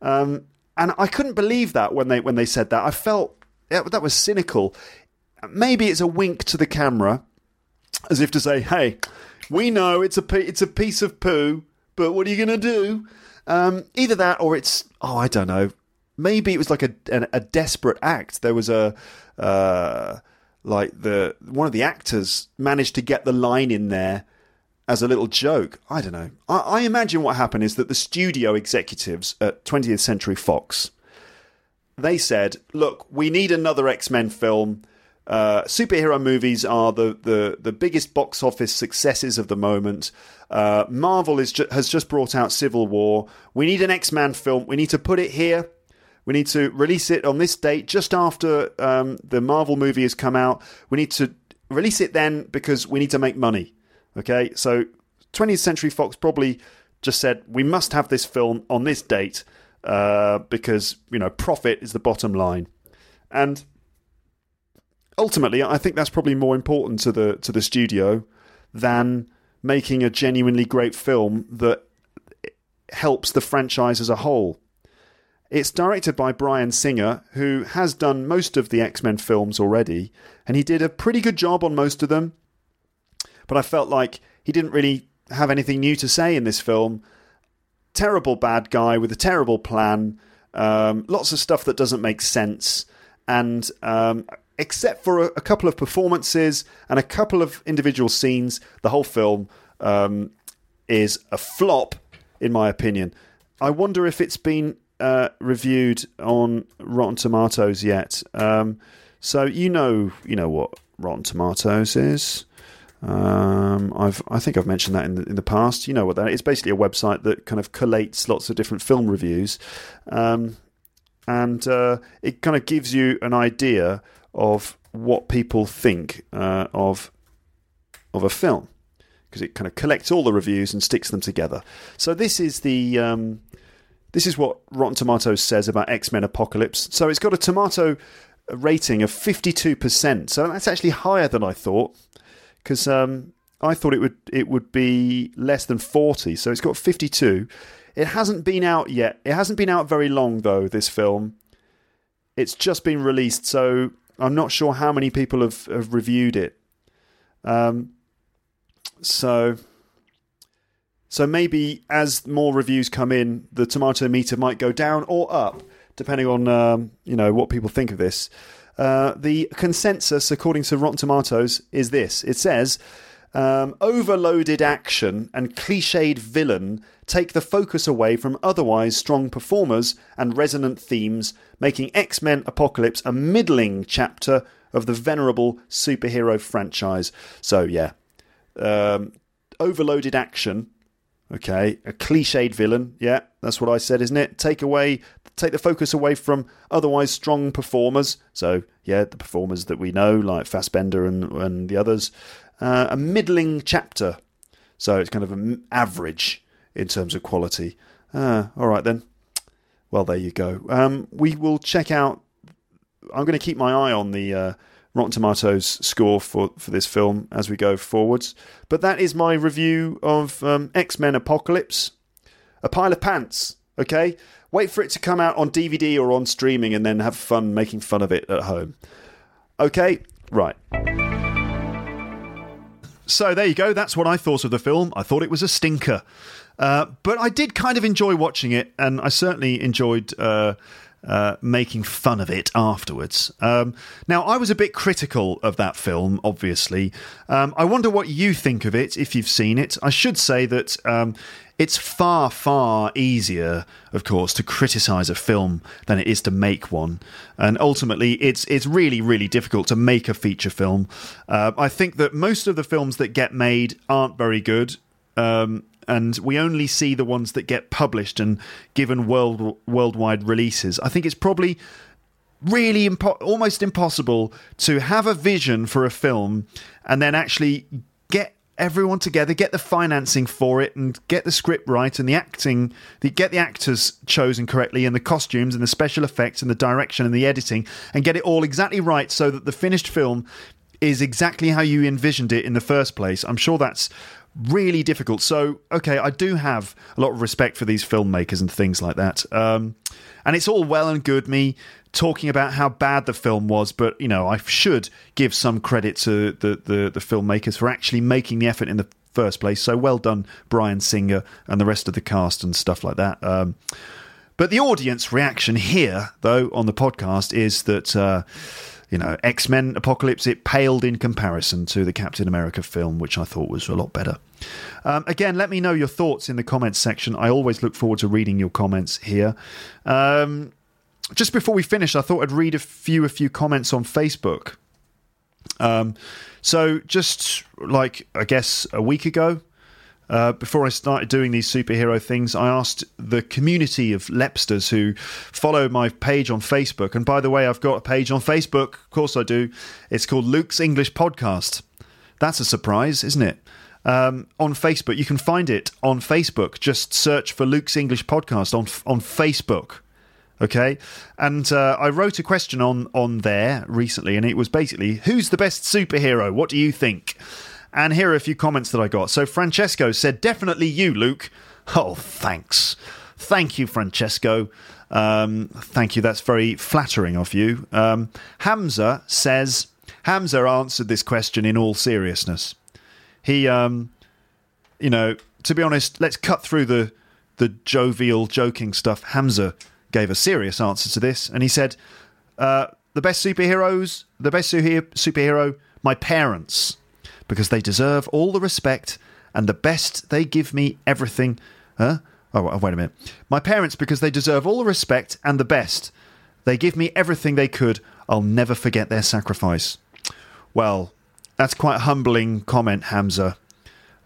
Um, and I couldn't believe that when they when they said that. I felt that was cynical. Maybe it's a wink to the camera, as if to say, "Hey, we know it's a it's a piece of poo, but what are you going to do?" Um, either that, or it's oh, I don't know. Maybe it was like a a, a desperate act. There was a uh, like the one of the actors managed to get the line in there, as a little joke. I don't know. I, I imagine what happened is that the studio executives at 20th Century Fox they said, "Look, we need another X Men film." Uh, superhero movies are the, the, the biggest box office successes of the moment. Uh, Marvel is ju- has just brought out Civil War. We need an X Man film. We need to put it here. We need to release it on this date, just after um, the Marvel movie has come out. We need to release it then because we need to make money. Okay, so 20th Century Fox probably just said we must have this film on this date uh, because you know profit is the bottom line, and ultimately, I think that's probably more important to the to the studio than making a genuinely great film that helps the franchise as a whole. It's directed by Bryan Singer, who has done most of the X Men films already, and he did a pretty good job on most of them. But I felt like he didn't really have anything new to say in this film. Terrible bad guy with a terrible plan, um, lots of stuff that doesn't make sense, and um, except for a, a, couple of performances and a couple of individual scenes, the whole film um, is a flop, in my opinion. I wonder if it's been uh, reviewed on Rotten Tomatoes yet. Um, so you know, you know what Rotten Tomatoes is. Um, I've I think I've mentioned that in the, in the past. You know what that is? It's basically a website that kind of collates lots of different film reviews, um, and uh, it kind of gives you an idea of what people think uh, of of a film because it kind of collects all the reviews and sticks them together. So this is the um, this is what Rotten Tomatoes says about X Men Apocalypse. So it's got a tomato rating of fifty two percent. So that's actually higher than I thought because um, I thought it would it would be less than forty. So it's got fifty two. It hasn't been out yet. It hasn't been out very long though. This film. It's just been released, so I'm not sure how many people have, have reviewed it. Um, so so maybe as more reviews come in, the tomato meter might go down or up, depending on um, you know what people think of this. Uh, the consensus, according to Rotten Tomatoes, is this: it says. Um, overloaded action and cliched villain take the focus away from otherwise strong performers and resonant themes, making X Men Apocalypse a middling chapter of the venerable superhero franchise. So, yeah, um, overloaded action Okay, a cliched villain. Yeah, that's what I said, isn't it? Take away, take the focus away from otherwise strong performers. So yeah, the performers that we know, like Fassbender and and the others. Uh, a middling chapter. So it's kind of an average in terms of quality. Uh, all right then. Well, there you go. Um, we will check out. I'm going to keep my eye on the. Uh, Rotten Tomatoes score for, for this film as we go forwards. But that is my review of um, X Men Apocalypse. A pile of pants, okay? Wait for it to come out on DVD or on streaming and then have fun making fun of it at home. Okay, right. So there you go. That's what I thought of the film. I thought it was a stinker. Uh, but I did kind of enjoy watching it, and I certainly enjoyed uh, uh, making fun of it afterwards. Um, now, I was a bit critical of that film, obviously. Um, I wonder what you think of it if you've seen it. I should say that um, it's far, far easier, of course, to criticise a film than it is to make one. And ultimately, it's it's really, really difficult to make a feature film. Uh, I think that most of the films that get made aren't very good. Um, and we only see the ones that get published and given world worldwide releases. I think it's probably really impo- almost impossible to have a vision for a film and then actually get everyone together, get the financing for it, and get the script right and the acting, the, get the actors chosen correctly, and the costumes and the special effects and the direction and the editing, and get it all exactly right so that the finished film is exactly how you envisioned it in the first place. I'm sure that's really difficult. So, okay, I do have a lot of respect for these filmmakers and things like that. Um, and it's all well and good me talking about how bad the film was, but you know, I should give some credit to the, the, the filmmakers for actually making the effort in the first place. So well done, Bryan Singer and the rest of the cast and stuff like that. Um, but the audience reaction here, though, on the podcast is that. Uh, you know, X Men Apocalypse, it paled in comparison to the Captain America film, which I thought was a lot better. Um, again, let me know your thoughts in the comments section. I always look forward to reading your comments here. Um, just before we finish, I thought I'd read a few a few comments on Facebook. Um, so just like I guess a week ago, uh, before I started doing these superhero things, I asked the community of Lepsters who follow my page on Facebook. And by the way, I've got a page on Facebook. Of course, I do. It's called Luke's English Podcast. That's a surprise, isn't it? Um, on Facebook, you can find it on Facebook. Just search for Luke's English Podcast on on Facebook. Okay, and uh, I wrote a question on on there recently, and it was basically, "Who's the best superhero? What do you think?" And here are a few comments that I got. So Francesco said, "Definitely you, Luke." Oh, thanks, thank you, Francesco. Um, thank you. That's very flattering of you. Um, Hamza says, Hamza answered this question in all seriousness. He, um, you know, to be honest, let's cut through the the jovial, joking stuff. Hamza gave a serious answer to this, and he said, uh, "The best superheroes, the best su- superhero, my parents, because they deserve all the respect and the best. They give me everything." Huh? Oh, wait a minute. My parents, because they deserve all the respect and the best. They give me everything they could. I'll never forget their sacrifice. Well, that's quite a humbling comment, Hamza.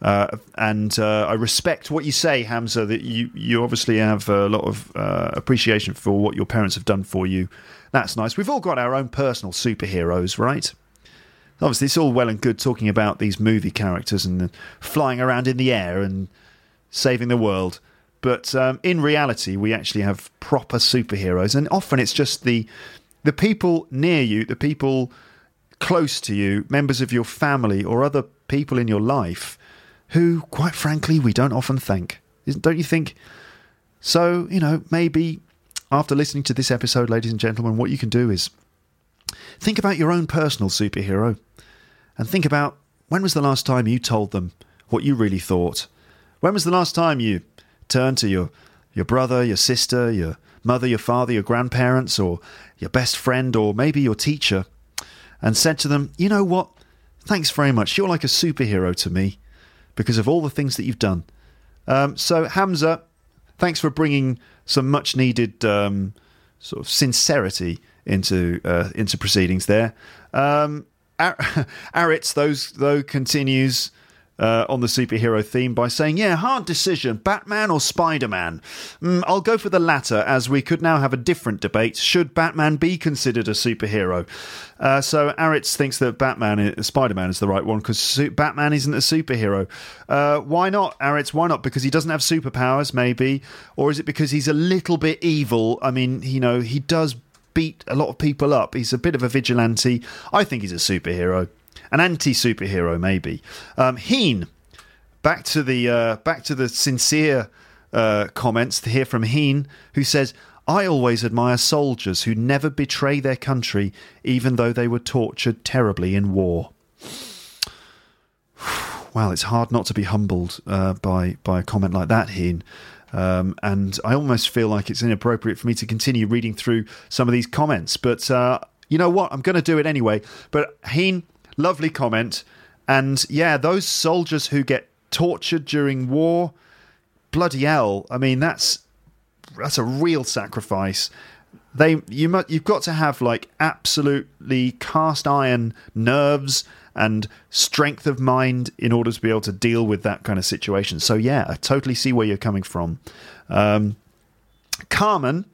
Uh, and uh, I respect what you say, Hamza. That you you obviously have a lot of uh, appreciation for what your parents have done for you. That's nice. We've all got our own personal superheroes, right? Obviously, it's all well and good talking about these movie characters and flying around in the air and saving the world. But um, in reality, we actually have proper superheroes, and often it's just the the people near you, the people close to you, members of your family, or other people in your life who, quite frankly, we don't often thank. Don't you think? So, you know, maybe after listening to this episode, ladies and gentlemen, what you can do is think about your own personal superhero and think about when was the last time you told them what you really thought? When was the last time you turned to your, your brother, your sister, your mother, your father, your grandparents, or your best friend, or maybe your teacher, and said to them, You know what? Thanks very much. You're like a superhero to me because of all the things that you've done. Um, so, Hamza, thanks for bringing some much needed um, sort of sincerity into uh, into proceedings there. Um, Ar- Aritz, those though continues uh, on the superhero theme by saying, "Yeah, hard decision: Batman or Spider Man." Mm, I'll go for the latter, as we could now have a different debate: should Batman be considered a superhero? Uh, so Aritz thinks that Batman, Spider Man, is the right one because su- Batman isn't a superhero. Uh, why not, Aritz? Why not? Because he doesn't have superpowers, maybe, or is it because he's a little bit evil? I mean, you know, he does beat a lot of people up. He's a bit of a vigilante. I think he's a superhero an anti superhero, maybe. Um, Heen, back to the uh, back to the sincere uh, comments to hear from Heen, who says, "I always admire soldiers who never betray their country, even though they were tortured terribly in war." Well, it's hard not to be humbled uh, by by a comment like that, Heen. Um, and I almost feel like it's inappropriate for me to continue reading through some of these comments. But uh, you know what? I'm going to do it anyway. But Heen, Lovely comment. And yeah, those soldiers who get tortured during war, bloody hell. I mean, that's that's a real sacrifice. They you mu- you've got to have like absolutely cast iron nerves and strength of mind in order to be able to deal with that kind of situation. So yeah, I totally see where you're coming from. Um, Carmen,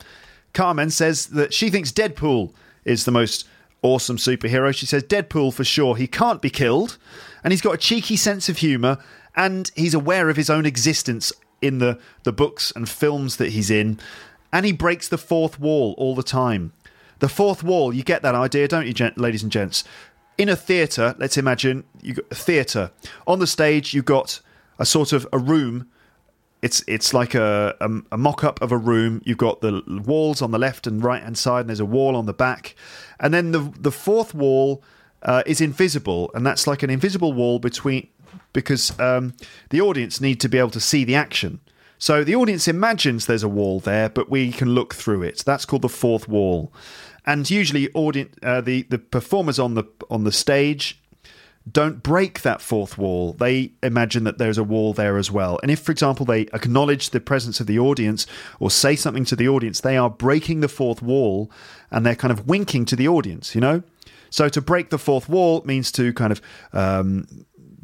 Carmen says that she thinks Deadpool is the most awesome superhero. She says Deadpool for sure. He can't be killed, and he's got a cheeky sense of humour, and he's aware of his own existence in the, the books and films that he's in, and he breaks the fourth wall all the time. The fourth wall, you get that idea, don't you, ladies and gents? In a theatre, let's imagine you got a theatre. On the stage, you've got a sort of a room it's it's like a, a, a mock up of a room. You've got the walls on the left and right hand side, and there's a wall on the back, and then the the fourth wall uh, is invisible, and that's like an invisible wall between because um, the audience need to be able to see the action. So the audience imagines there's a wall there, but we can look through it. That's called the fourth wall, and usually audience uh, the the performers on the on the stage don't break that fourth wall. They imagine that there's a wall there as well. And if, for example, they acknowledge the presence of the audience or say something to the audience, they are breaking the fourth wall and they're kind of winking to the audience, you know? So to break the fourth wall means to kind of um,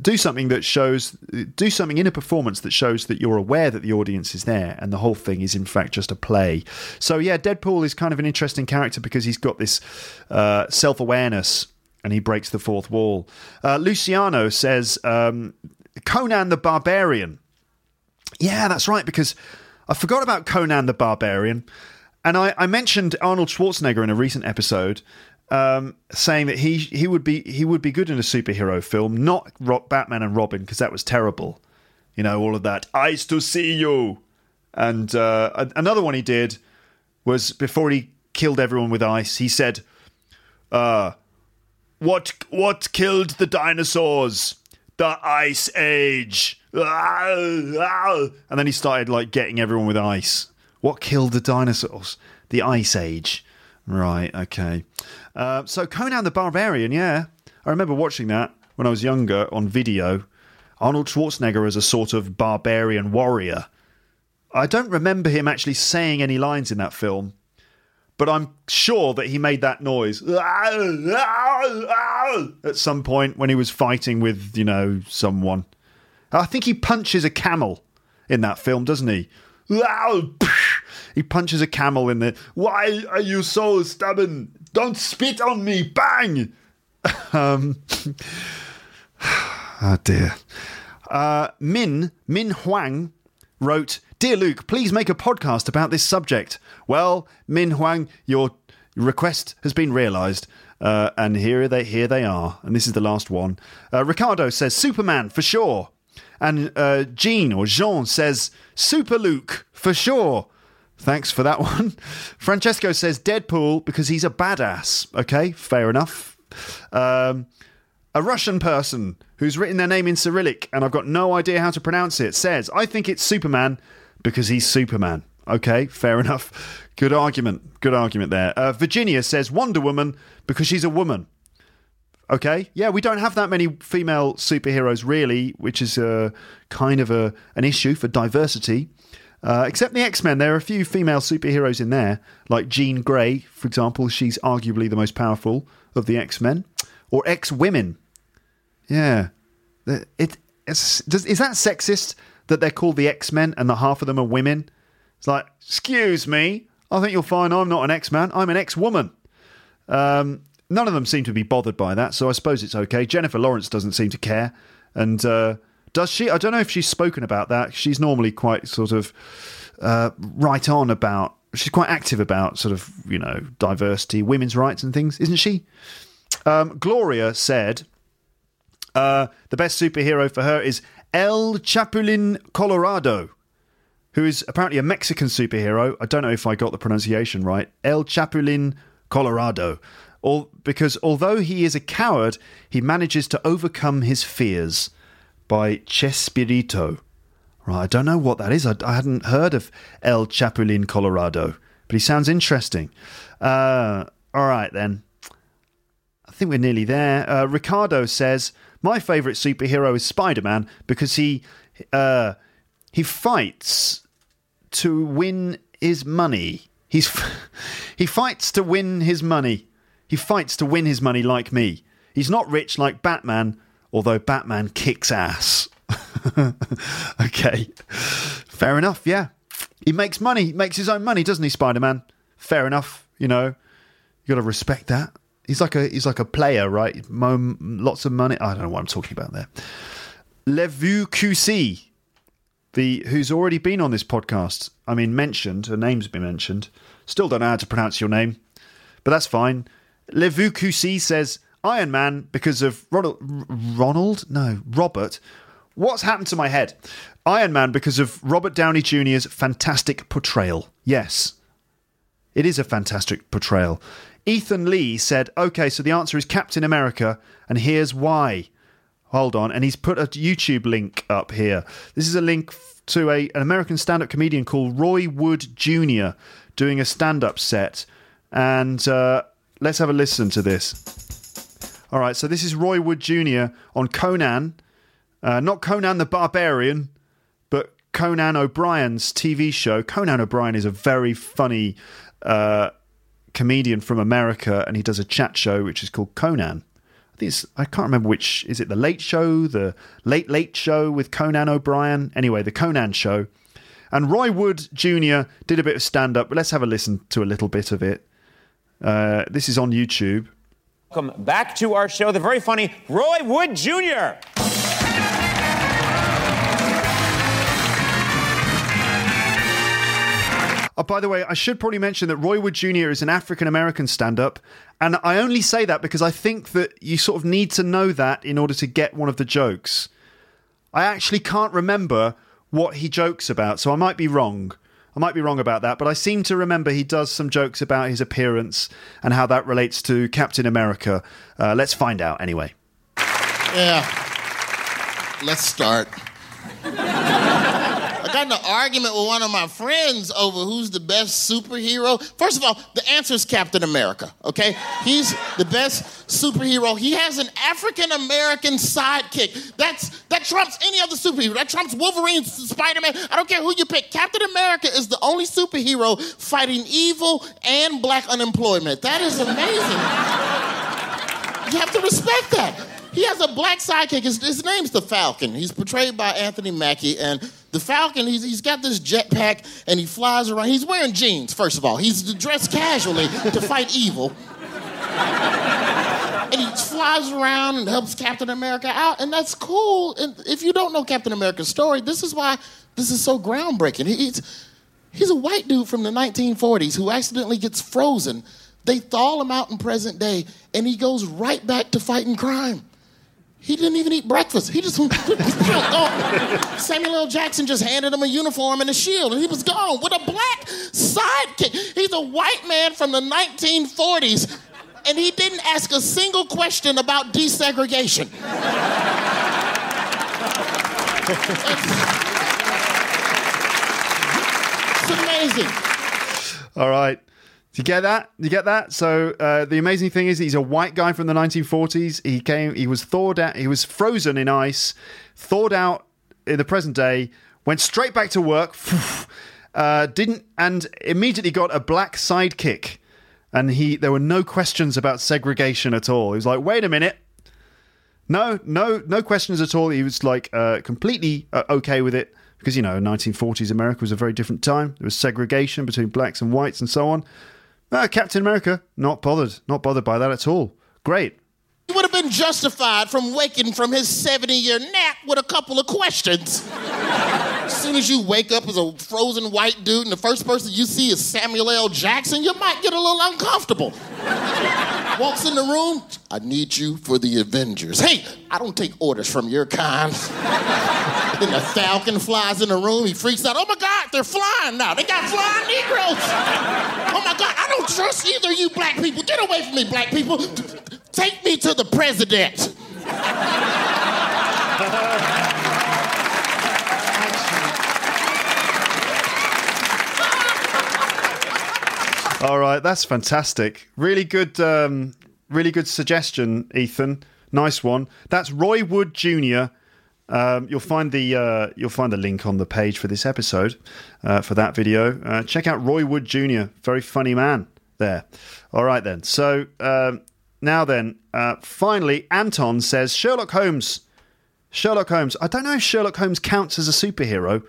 do something that shows, do something in a performance that shows that you're aware that the audience is there and the whole thing is in fact just a play. So yeah, Deadpool is kind of an interesting character because he's got this uh, self awareness and he breaks the fourth wall. Uh, Luciano says um, Conan the Barbarian. Yeah, that's right, because I forgot about Conan the Barbarian. And I, I mentioned Arnold Schwarzenegger in a recent episode, um, saying that he he would be he would be good in a superhero film, not Rock, Batman and Robin, because that was terrible. You know, all of that eyes to see you. And uh, another one he did was before he killed everyone with ice. He said, uh, what what killed the dinosaurs? The Ice Age. And then he started like getting everyone with ice. What killed the dinosaurs? The Ice Age. Right. Okay. Uh, so Conan the Barbarian. Yeah, I remember watching that when I was younger on video. Arnold Schwarzenegger as a sort of barbarian warrior. I don't remember him actually saying any lines in that film, but I'm sure that he made that noise at some point when he was fighting with, you know, someone. I think he punches a camel in that film, doesn't he? He punches a camel in the. Why are you so stubborn? Don't spit on me! Bang! um, oh dear. Uh, Min Min Huang wrote, Dear Luke, please make a podcast about this subject. Well, Min Huang, your request has been realised. Uh, and here they here they are, and this is the last one. Uh, Ricardo says Superman for sure, and uh, Jean or Jean says Super Luke for sure. Thanks for that one. Francesco says Deadpool because he's a badass. Okay, fair enough. Um, a Russian person who's written their name in Cyrillic and I've got no idea how to pronounce it says, I think it's Superman because he's Superman. Okay, fair enough. Good argument. Good argument there. Uh, Virginia says Wonder Woman because she's a woman. Okay, yeah, we don't have that many female superheroes really, which is a kind of a an issue for diversity. Uh, except the X Men, there are a few female superheroes in there, like Jean Grey, for example. She's arguably the most powerful of the X Men, or X Women. Yeah, it, does, is that sexist that they're called the X Men and the half of them are women? It's like, excuse me, I think you'll find I'm not an X Man, I'm an X woman. Um, none of them seem to be bothered by that, so I suppose it's okay. Jennifer Lawrence doesn't seem to care, and uh, does she? I don't know if she's spoken about that. She's normally quite sort of uh, right on about. She's quite active about sort of you know diversity, women's rights, and things, isn't she? Um, Gloria said uh, the best superhero for her is El Chapulin Colorado, who is apparently a Mexican superhero. I don't know if I got the pronunciation right. El Chapulin Colorado. All, because although he is a coward, he manages to overcome his fears by Chespirito. Right, I don't know what that is. I, I hadn't heard of El Chapulin Colorado, but he sounds interesting. Uh, all right, then. I think we're nearly there. Uh, Ricardo says my favourite superhero is Spider Man because he uh, he fights to win his money. He's he fights to win his money. He fights to win his money like me. He's not rich like Batman, although Batman kicks ass. okay, fair enough. Yeah, he makes money. He makes his own money, doesn't he, Spider Man? Fair enough. You know, you got to respect that. He's like a he's like a player, right? lots of money. I don't know what I'm talking about there. Levu QC, the who's already been on this podcast. I mean, mentioned. Her name's been mentioned. Still don't know how to pronounce your name, but that's fine. Levu QC says Iron Man because of Ronald. Ronald? No, Robert. What's happened to my head? Iron Man because of Robert Downey Jr.'s fantastic portrayal. Yes, it is a fantastic portrayal. Ethan Lee said, okay, so the answer is Captain America, and here's why. Hold on. And he's put a YouTube link up here. This is a link to a, an American stand up comedian called Roy Wood Jr. doing a stand up set. And uh, let's have a listen to this. All right, so this is Roy Wood Jr. on Conan, uh, not Conan the Barbarian, but Conan O'Brien's TV show. Conan O'Brien is a very funny uh, comedian from America, and he does a chat show which is called Conan. I think it's, I can't remember which is it the Late Show, the Late Late Show with Conan O'Brien. Anyway, the Conan Show. And Roy Wood Jr. did a bit of stand up, but let's have a listen to a little bit of it. Uh, this is on YouTube. Welcome back to our show, the very funny Roy Wood Jr. Oh, by the way, I should probably mention that Roy Wood Jr. is an African American stand up. And I only say that because I think that you sort of need to know that in order to get one of the jokes. I actually can't remember what he jokes about, so I might be wrong. I might be wrong about that, but I seem to remember he does some jokes about his appearance and how that relates to Captain America. Uh, let's find out anyway. Yeah. Let's start. Got an argument with one of my friends over who's the best superhero. First of all, the answer is Captain America, okay? He's the best superhero. He has an African American sidekick. That's that trumps any other superhero. That trumps Wolverine, Spider-Man. I don't care who you pick. Captain America is the only superhero fighting evil and black unemployment. That is amazing. you have to respect that. He has a black sidekick. His, his name's the Falcon. He's portrayed by Anthony Mackie. And the Falcon, he's, he's got this jetpack and he flies around. He's wearing jeans, first of all. He's dressed casually to fight evil. and he flies around and helps Captain America out. And that's cool. And if you don't know Captain America's story, this is why this is so groundbreaking. He- He's, he's a white dude from the 1940s who accidentally gets frozen. They thaw him out in present day, and he goes right back to fighting crime. He didn't even eat breakfast. He just gone. Samuel L. Jackson just handed him a uniform and a shield, and he was gone with a black sidekick. He's a white man from the 1940s, and he didn't ask a single question about desegregation. It's amazing. All right. You get that? You get that? So uh, the amazing thing is he's a white guy from the 1940s. He came. He was thawed out. He was frozen in ice, thawed out in the present day. Went straight back to work. Uh, didn't and immediately got a black sidekick. And he there were no questions about segregation at all. He was like, wait a minute. No, no, no questions at all. He was like uh, completely uh, okay with it because you know, 1940s America was a very different time. There was segregation between blacks and whites and so on. Uh, Captain America, not bothered, not bothered by that at all. Great. He would have been justified from waking from his 70 year nap with a couple of questions. As soon as you wake up as a frozen white dude and the first person you see is Samuel L. Jackson, you might get a little uncomfortable. Walks in the room, I need you for the Avengers. Hey, I don't take orders from your kind. then the Falcon flies in the room, he freaks out. Oh my God, they're flying now. They got flying Negroes. Oh my God, I don't trust either you black people. Get away from me, black people. Take me to the president. All right, that's fantastic. Really good, um, really good suggestion, Ethan. Nice one. That's Roy Wood Jr. Um, you'll find the uh, you'll find the link on the page for this episode uh, for that video. Uh, check out Roy Wood Jr. Very funny man there. All right then. So um, now then, uh, finally, Anton says Sherlock Holmes. Sherlock Holmes. I don't know if Sherlock Holmes counts as a superhero.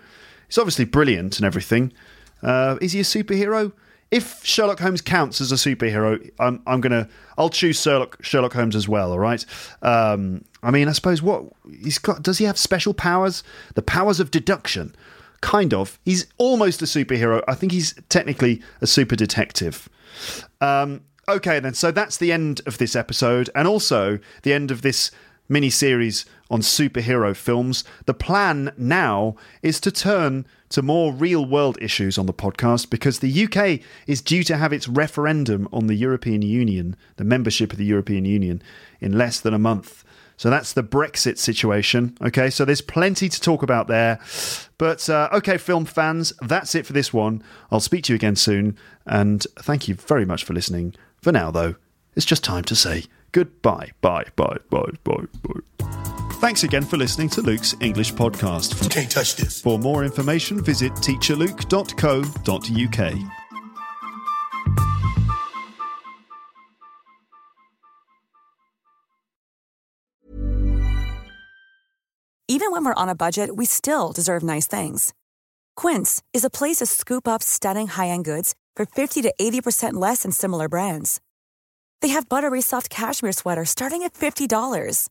He's obviously brilliant and everything. Uh, is he a superhero? If Sherlock Holmes counts as a superhero, I'm, I'm gonna I'll choose Sherlock Sherlock Holmes as well. All right. Um, I mean, I suppose what he's got. Does he have special powers? The powers of deduction. Kind of. He's almost a superhero. I think he's technically a super detective. Um, okay, then. So that's the end of this episode, and also the end of this mini series on superhero films. The plan now is to turn to more real world issues on the podcast because the UK is due to have its referendum on the European Union, the membership of the European Union, in less than a month. So that's the Brexit situation. Okay, so there's plenty to talk about there. But uh, okay, film fans, that's it for this one. I'll speak to you again soon. And thank you very much for listening. For now, though, it's just time to say Goodbye. Bye, bye, bye, bye, bye. Thanks again for listening to Luke's English podcast. You can't touch this. For more information, visit teacherluke.co.uk. Even when we're on a budget, we still deserve nice things. Quince is a place to scoop up stunning high-end goods for 50 to 80% less than similar brands. They have buttery soft cashmere sweaters starting at $50,